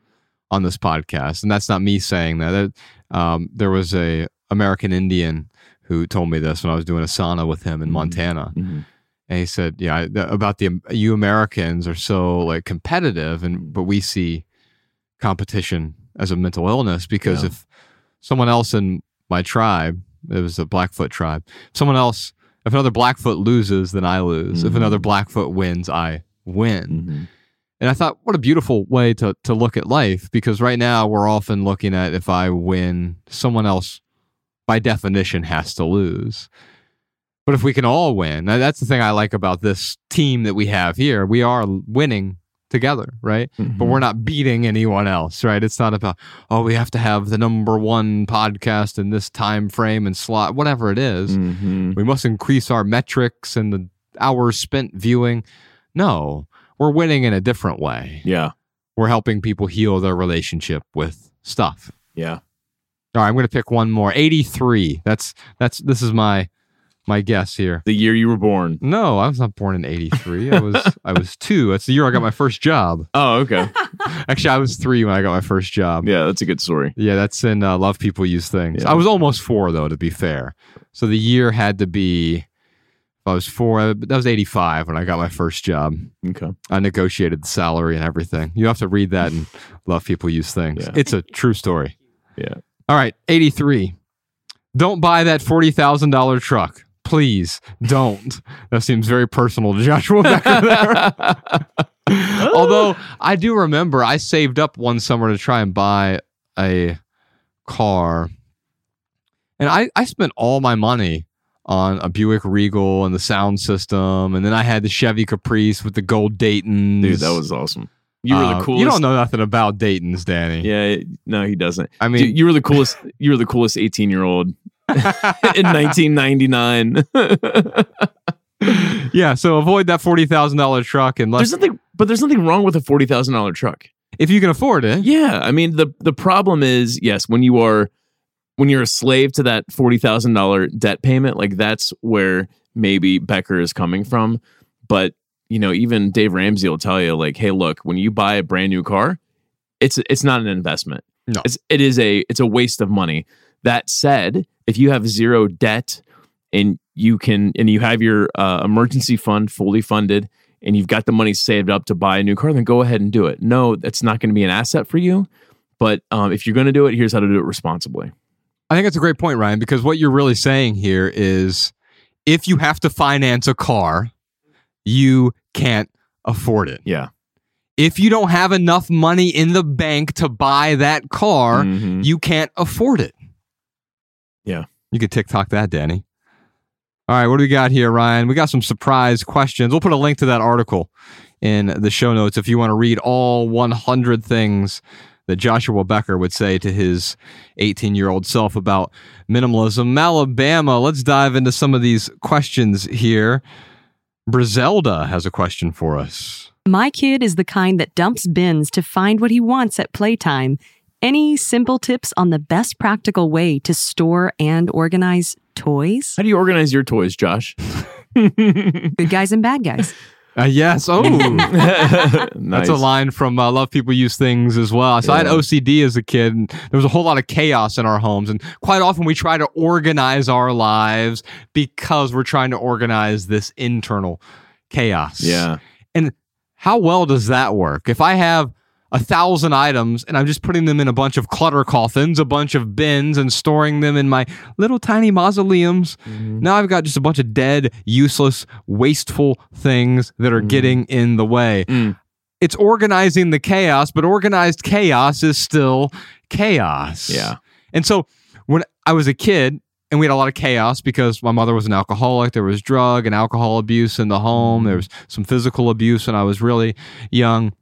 on this podcast, and that's not me saying that. Um, there was a American Indian who told me this when I was doing a sauna with him in Mhm. Montana, mhm. and he said, "Yeah, I- about the you Americans are so like competitive, and but we see competition as a mental illness because Yeah. if someone else in my tribe, it was the Blackfoot tribe, someone else, if another Blackfoot loses, then I lose. If Mhm. another Blackfoot wins, I win." Mhm. And I thought, what a beautiful way to to look at life because right now we're often looking at if I win, someone else by definition has to lose. But if we can all win, that's the thing I like about this team that we have here. We are winning together, right? But we're not beating anyone else, right? It's not about oh, we have to have the number one podcast in this time frame and slot, whatever it is. Mhm. We must increase our metrics and the hours spent viewing. No, we're winning in a different way. Yeah. We're helping people heal their relationship with stuff. Yeah. All right, I'm going to pick one more. 83. That's that's this is my my guess here. The year you were born. No, I was not born in 83. I was <laughs> I was 2. That's the year I got my first job. Oh, okay. <laughs> Actually, I was 3 when I got my first job. yeah, that's a good story. Yeah, that's in uh, Love People Use Things. Yeah. I was almost 4 though to be fair. So the year had to be if I was 4, uh, that was 85 when I got my first job. Okay. I negotiated the salary and everything. You have to read that and <laughs> love people use things. Yeah. It's a true story. Yeah. All right, 83. Don't buy that $40,000 truck. Please don't. That seems very personal to Joshua Becker there. <laughs> Although I do remember I saved up one summer to try and buy a car. And I, I spent all my money on a Buick Regal and the sound system. And then I had the Chevy Caprice with the gold Dayton's. Dude, that was awesome. You were Uh, the coolest. You don't know nothing about Dayton's, Danny. Yeah, no, he doesn't. I mean, Dude, you were the coolest. You were the coolest 18 year old <laughs> in 1999. <laughs> yeah. So avoid that forty thousand dollar truck unless there's nothing, but there's nothing wrong with a forty thousand dollar truck. if you can afford it. Yeah, I mean the the problem is yes, when you are when you're a slave to that forty thousand dollar debt payment, like that's where maybe Becker is coming from. But you know, even Dave Ramsey will tell you, like, hey, look, when you buy a brand new car, it's it's not an investment. No. it's it is a it's a waste of money. That said, if you have zero debt and you can and you have your uh, emergency fund fully funded and you've got the money saved up to buy a new car, then go ahead and do it. No, that's not going to be an asset for you. But um, if you're going to do it, here's how to do it responsibly. I think that's a great point, Ryan, because what you're really saying here is if you have to finance a car, you can't afford it. Yeah. If you don't have enough money in the bank to buy that car, Mhm. you can't afford it. You could TikTok that, Danny. All right, what do we got here, Ryan? We got some surprise questions. We'll put a link to that article in the show notes if you want to read all 100 things that Joshua Becker would say to his 18 year old self about minimalism. Alabama, let's dive into some of these questions here. Griselda has a question for us. My kid is the kind that dumps bins to find what he wants at playtime. Any simple tips on the best practical way to store and organize toys? How do you organize your toys, Josh? <laughs> Good guys and bad guys. Uh, yes. Oh, <laughs> nice. That's a line from uh, Love People Use Things as well. So I had OCD as a kid, and there was a whole lot of chaos in our homes. And quite often we try to organize our lives because we're trying to organize this internal chaos. Yeah. And how well does that work? If I have a thousand items and I'm just putting them in a bunch of clutter coffins, a bunch of bins, and storing them in my little tiny mausoleums, mm-hmm. now I've got just a bunch of dead, useless, wasteful things that are mm-hmm. getting in the way. Mm. It's organizing the chaos, but organized chaos is still chaos. Yeah. And so when I was a kid and we had a lot of chaos because my mother was an alcoholic, there was drug and alcohol abuse in the home, there mm. was some physical abuse when I was really young.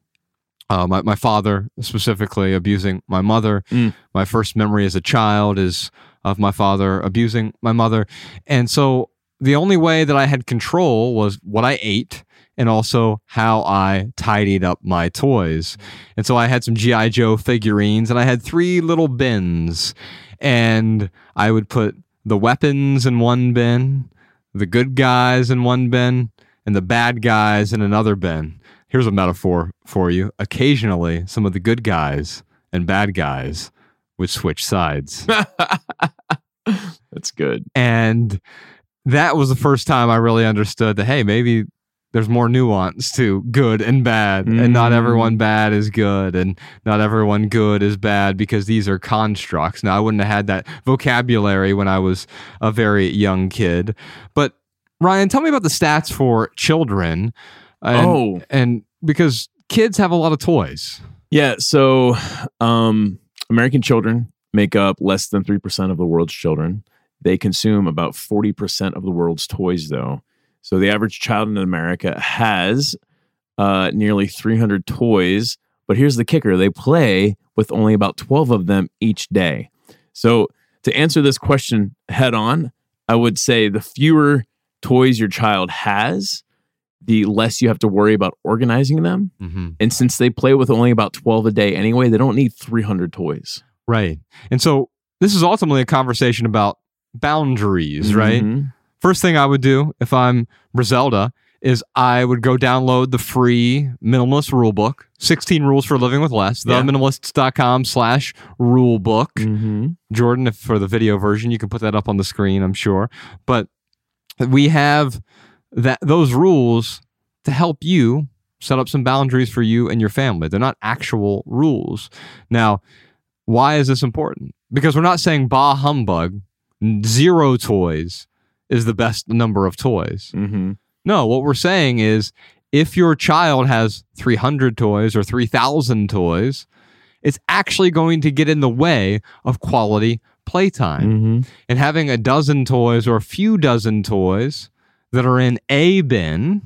Uh, my, my father specifically abusing my mother. Mm. My first memory as a child is of my father abusing my mother. And so the only way that I had control was what I ate and also how I tidied up my toys. And so I had some G.I. Joe figurines and I had three little bins. And I would put the weapons in one bin, the good guys in one bin, and the bad guys in another bin. Here's a metaphor for you. Occasionally, some of the good guys and bad guys would switch sides. <laughs> That's good. and that was the first time I really understood that, hey, maybe there's more nuance to good and bad, and not Mm. everyone bad is good, and not everyone good is bad because these are constructs. Now, I wouldn't have had that vocabulary when I was a very young kid. But, Ryan, tell me about the stats for children. And, Oh. and because kids have a lot of toys. Yeah. So, um, American children make up less than 3% of the world's children. They consume about 40% of the world's toys, though. So, the average child in America has uh, nearly 300 toys. But here's the kicker they play with only about 12 of them each day. So, to answer this question head on, I would say the fewer toys your child has, the less you have to worry about organizing them. Mm-hmm. And since they play with only about 12 a day anyway, they don't need 300 toys. Right. And so this is ultimately a conversation about boundaries, right? Mhm. First thing I would do if I'm Griselda is I would go download the free minimalist rule book, 16 rules for living with less, Yeah. theminimalists.com slash rule book. Mhm. Jordan, if for the video version, you can put that up on the screen, I'm sure. But we have that those rules to help you set up some boundaries for you and your family. They're not actual rules. Now, why is this important? Because we're not saying bah humbug, zero toys is the best number of toys. Mhm. No, what we're saying is if your child has 300 toys or 3,000 toys, it's actually going to get in the way of quality playtime. Mhm. And having a dozen toys or a few dozen toys that are in a bin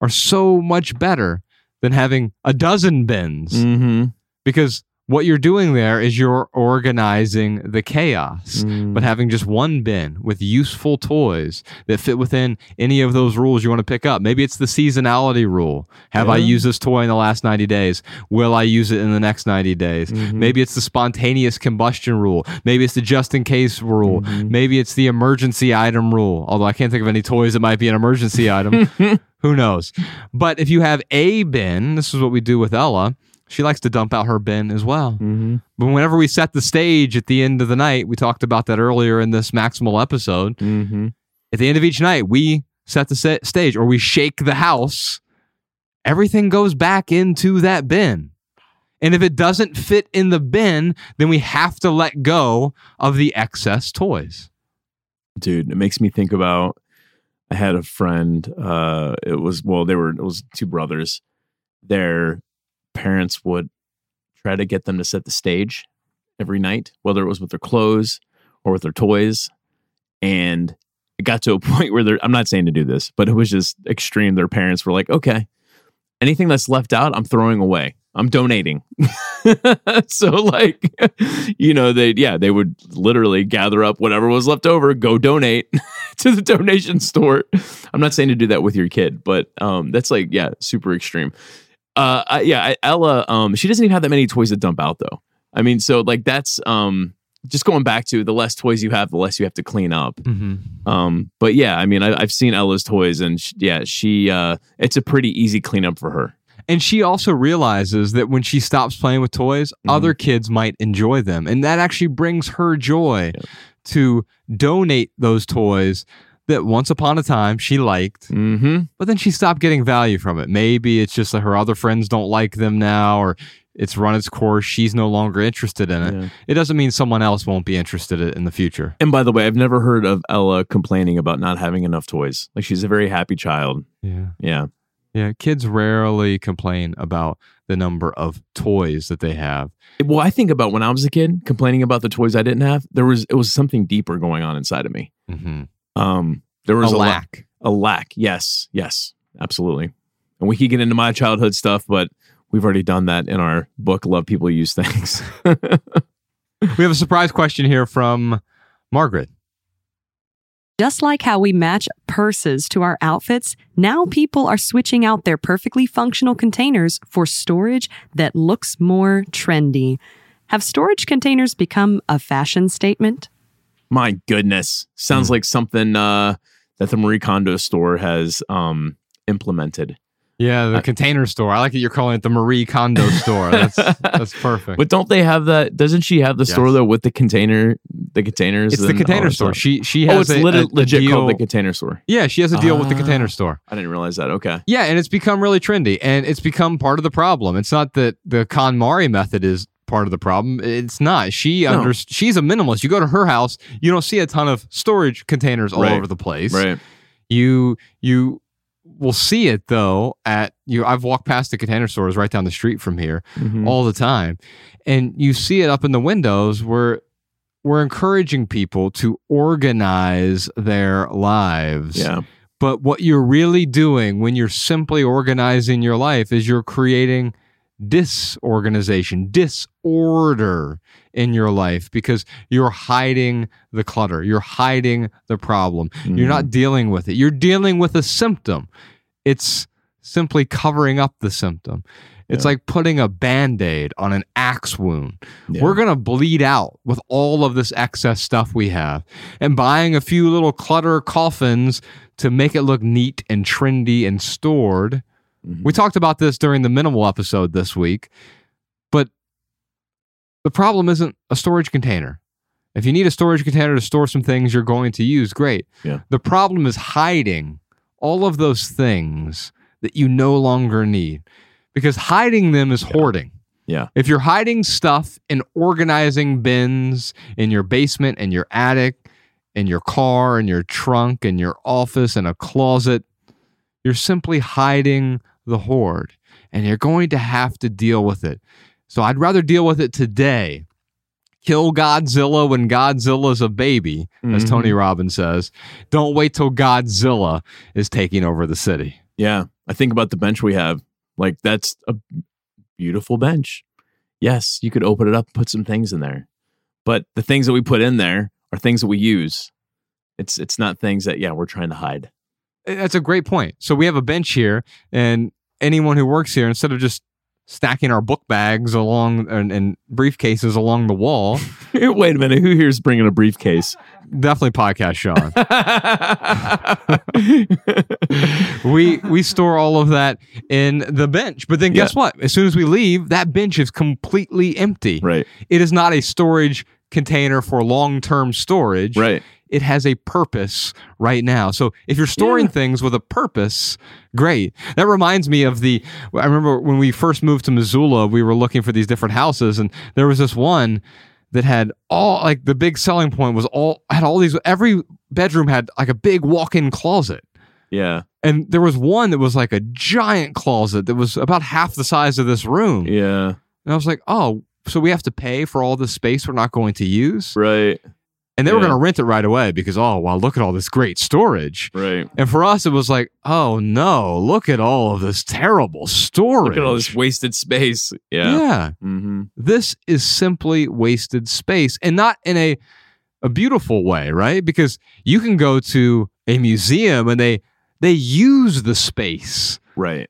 are so much better than having a dozen bins Mhm. because what you're doing there is you're organizing the chaos. Mm. But having just one bin with useful toys that fit within any of those rules you want to pick up. Maybe it's the seasonality rule. Have I used this toy in the last 90 days? Will I use it in the next 90 days? Mm-hmm. Maybe it's the spontaneous combustion rule. Maybe it's the just in case rule. Mm-hmm. Maybe it's the emergency item rule. Although I can't think of any toys that might be an emergency item. <laughs> Who knows? But if you have a bin, this is what we do with Ella. She likes to dump out her bin as well. Mhm. But whenever we set the stage at the end of the night, we talked about that earlier in this maximal episode. Mhm. At the end of each night, we set the sa- stage or we shake the house. Everything goes back into that bin. And if it doesn't fit in the bin, then we have to let go of the excess toys. Dude, it makes me think about I had a friend, uh it was well, they were it was two brothers. Their parents would try to get them to set the stage every night, whether it was with their clothes or with their toys. And it got to a <laughs> point where I'm not saying to do this, but it was just extreme. Their parents were like, okay, anything that's left out, I'm throwing away. I'm donating. <laughs> so like, <laughs> you know, they yeah, they would literally gather up whatever was left over, go donate to the donation store. I'm not saying to do that with your kid, but um that's like yeah, super extreme. Uh I, yeah, I, Ella um she doesn't even have that many toys to dump out though. I mean, so like that's um just going back to the less toys you have, the less you have to clean up. Mm-hmm. Um, but yeah, I mean, I, I've seen Ella's toys, and sh- yeah, she uh, it's a pretty easy cleanup for her. And she also realizes that when she stops playing with toys, Mhm. other kids might enjoy them. And that actually brings her joy Yeah. to donate those toys that once upon a time she liked, Mm-hmm. but then she stopped getting value from it. Maybe it's just that her other friends don't like them now, or it's run its course. She's no longer interested in it. Yeah. It doesn't mean someone else won't be interested in it in the future. And by the way, I've never heard of Ella complaining about not having enough toys. Like she's a very happy child. Yeah. Yeah. Yeah. Kids rarely complain about the number of toys that they have. Well, I think about when I was a kid complaining about the toys I didn't have. There was it was something deeper going on inside of me. Mm-hmm. Um, there was a a, la- lack. a lack. Yes, yes, absolutely. And we could get into my childhood stuff, but we've already done that in our book. Love people use things. <laughs> We have a surprise question here from Margaret. Just like how we match purses to our outfits, now people are switching out their perfectly functional containers for storage that looks more trendy. Have storage containers become a fashion statement? My goodness. Sounds Hmm. like something uh, that the Marie Kondo store has um, implemented. Yeah, the container store. I like that you're calling it the Marie Kondo <laughs> store. That's that's perfect. But don't they have that? Doesn't she have the store though with the container, the containers? it's the container store. stuff? She she oh, has it's a, lit- a- a legit deal. called the container store. yeah, she has a deal with the Ah. container store. I didn't realize that. Okay. Yeah, and it's become really trendy, and it's become part of the problem. It's not that the KonMari method is part of the problem. It's not. She No. under she's a minimalist. You go to her house, you don't see a ton of storage containers all Right. over the place. Right. You you will see it though at you. I've walked past the container stores right down the street from here Mhm. all the time, and you see it up in the windows where we're encouraging people to organize their lives. Yeah. But what you're really doing when you're simply organizing your life is you're creating disorganization, disorder in your life because you're hiding the clutter. You're hiding the problem. You're not mm-hmm. dealing with it. You're dealing with a symptom. It's simply covering up the symptom. It's Yeah. like putting a band aid on an axe wound. Yeah. We're going to bleed out with all of this excess stuff we have and buying a few little clutter coffins to make it look neat and trendy and stored. Mhm. We talked about this during the minimal episode this week, but the problem isn't a storage container. If you need a storage container to store some things you're going to use, great. Yeah. The problem is hiding all of those things that you no longer need because hiding them is hoarding. Yeah. If you're hiding stuff in organizing bins in your basement and your attic, in your car, in your trunk, in your office, in a closet, you're simply hiding the hoard and you're going to have to deal with it. So I'd rather deal with it today. Kill Godzilla when Godzilla's a baby, as Mhm. Tony Robbins says. Don't wait till Godzilla is taking over the city. Yeah. I think about the bench we have. Like that's a beautiful bench. Yes, you could open it up, put some things in there. But the things that we put in there are things that we use. It's it's not things that yeah, we're trying to hide. That's a great point. So we have a bench here, and anyone who works here, instead of just stacking our book bags along and, and briefcases along the wall, <laughs> Wait a minute, who here's bringing a briefcase? definitely podcast Sean. <laughs> <laughs> we we store all of that in the bench. But then guess what? As soon as we leave, that bench is completely empty. right, It is not a storage container for long-term storage. right. It has a purpose right now. So if you're storing Yeah. things with a purpose, great. That reminds me of the I remember when we first moved to Missoula, we were looking for these different houses and there was this one that had all like the big selling point was all had all these every bedroom had like a big walk-in closet. Yeah, And there was one that was like a giant closet that was about half the size of this room. yeah, And I was like, "Oh, so we have to pay for all the space we're not going to use?" right, And they were Yeah. going to rent it right away because, "Oh, wow, look at all this great storage." right. And for us, it was like, "Oh no, look at all of this terrible storage." Look at all this wasted space. Yeah. yeah. Mm-hmm. This is simply wasted space and not in a a beautiful way, right? Because you can go to a museum and they they use the space Right.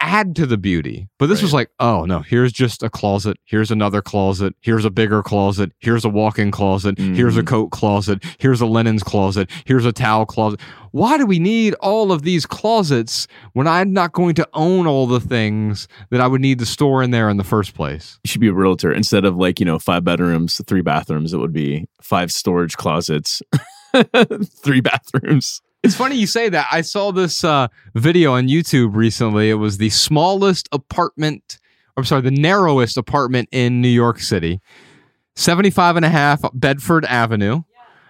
Add to the beauty. But this was like, oh no, here's just a closet. Here's another closet. Here's a bigger closet. Here's a walk-in closet. Here's a Mhm. coat closet. Here's a linens closet. Here's a towel closet. Why do we need all of these closets when I'm not going to own all the things that I would need to store in there in the first place? You should be a realtor instead of like, you know, five bedrooms, three bathrooms. It would be five storage closets, <laughs> three bathrooms. It's funny you say that. I saw this uh, video on YouTube recently. It was the smallest apartment, I'm sorry, the narrowest apartment in New York City. 75 and a half Bedford Avenue.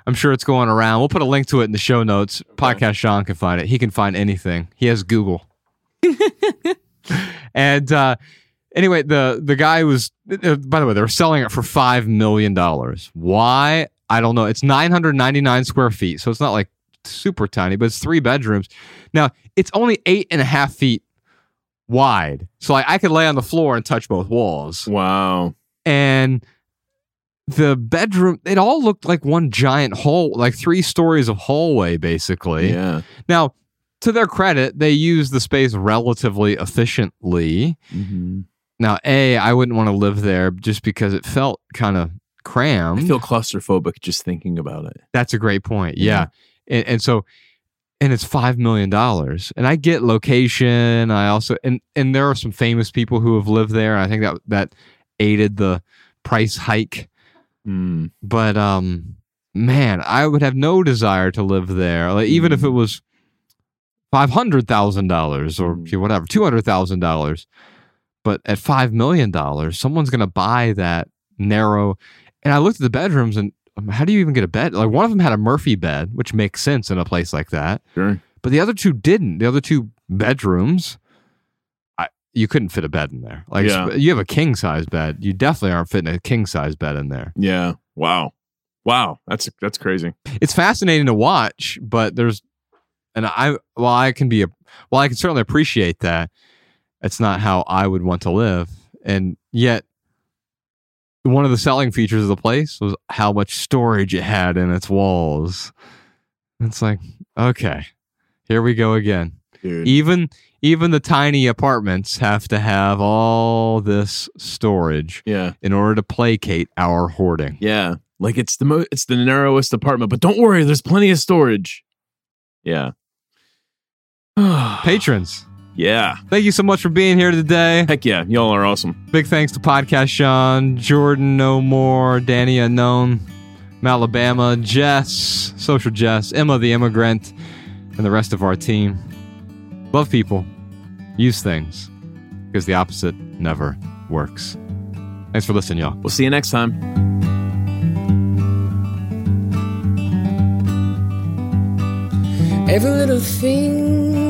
I'm sure it's going around. We'll put a link to it in the show notes. Podcast Sean can find it. He can find anything. He has Google. <laughs> and uh, anyway, the the guy was. Uh, by the way, they were selling it for five million dollars. Why? I don't know. It's 999 square feet, so it's not like super tiny, but it's three bedrooms. Now it's only eight and a half feet wide, so like I could lay on the floor and touch both walls Wow. and the bedroom it all looked like one giant hole like three stories of hallway basically Yeah. now to their credit they used the space relatively efficiently Mhm. now a i wouldn't want to live there just because it felt kind of crammed I feel claustrophobic just thinking about it. that's a great point yeah, And, and so and it's five million dollars. And i get location. I also and and there are some famous people who have lived there. I think that that aided the price hike. Mm. but um man i would have no desire to live there. Like, even if it was five hundred thousand dollars or Mm. whatever two hundred thousand dollars. But at five million dollars someone's gonna buy that narrow and i looked at the bedrooms and how do you even get a bed like one of them had a murphy bed which makes sense in a place like that Sure. but the other two didn't the other two bedrooms I, you couldn't fit a bed in there like Yeah. you have a king size bed you definitely aren't fitting a king size bed in there Yeah. Wow. Wow. That's that's crazy. it's fascinating to watch, but there's, and I, well, I can be a, well, I can certainly appreciate that. It's not how I would want to live. And yet, one of the selling features of the place was how much storage it had in its walls. It's like, okay, here we go again. Dude. Even, even the tiny apartments have to have all this storage Yeah. in order to placate our hoarding. Yeah. Like it's the mo- it's the narrowest apartment, but don't worry, there's plenty of storage. Yeah. <sighs> Patrons, yeah. thank you so much for being here today. Heck yeah. Y'all are awesome. Big thanks to Podcast Sean, Jordan No More, Danny Unknown, Alabama, Jess, Social Jess, Emma the Immigrant, and the rest of our team. Love people, use things, because the opposite never works. Thanks for listening, y'all. We'll see you next time. Every little thing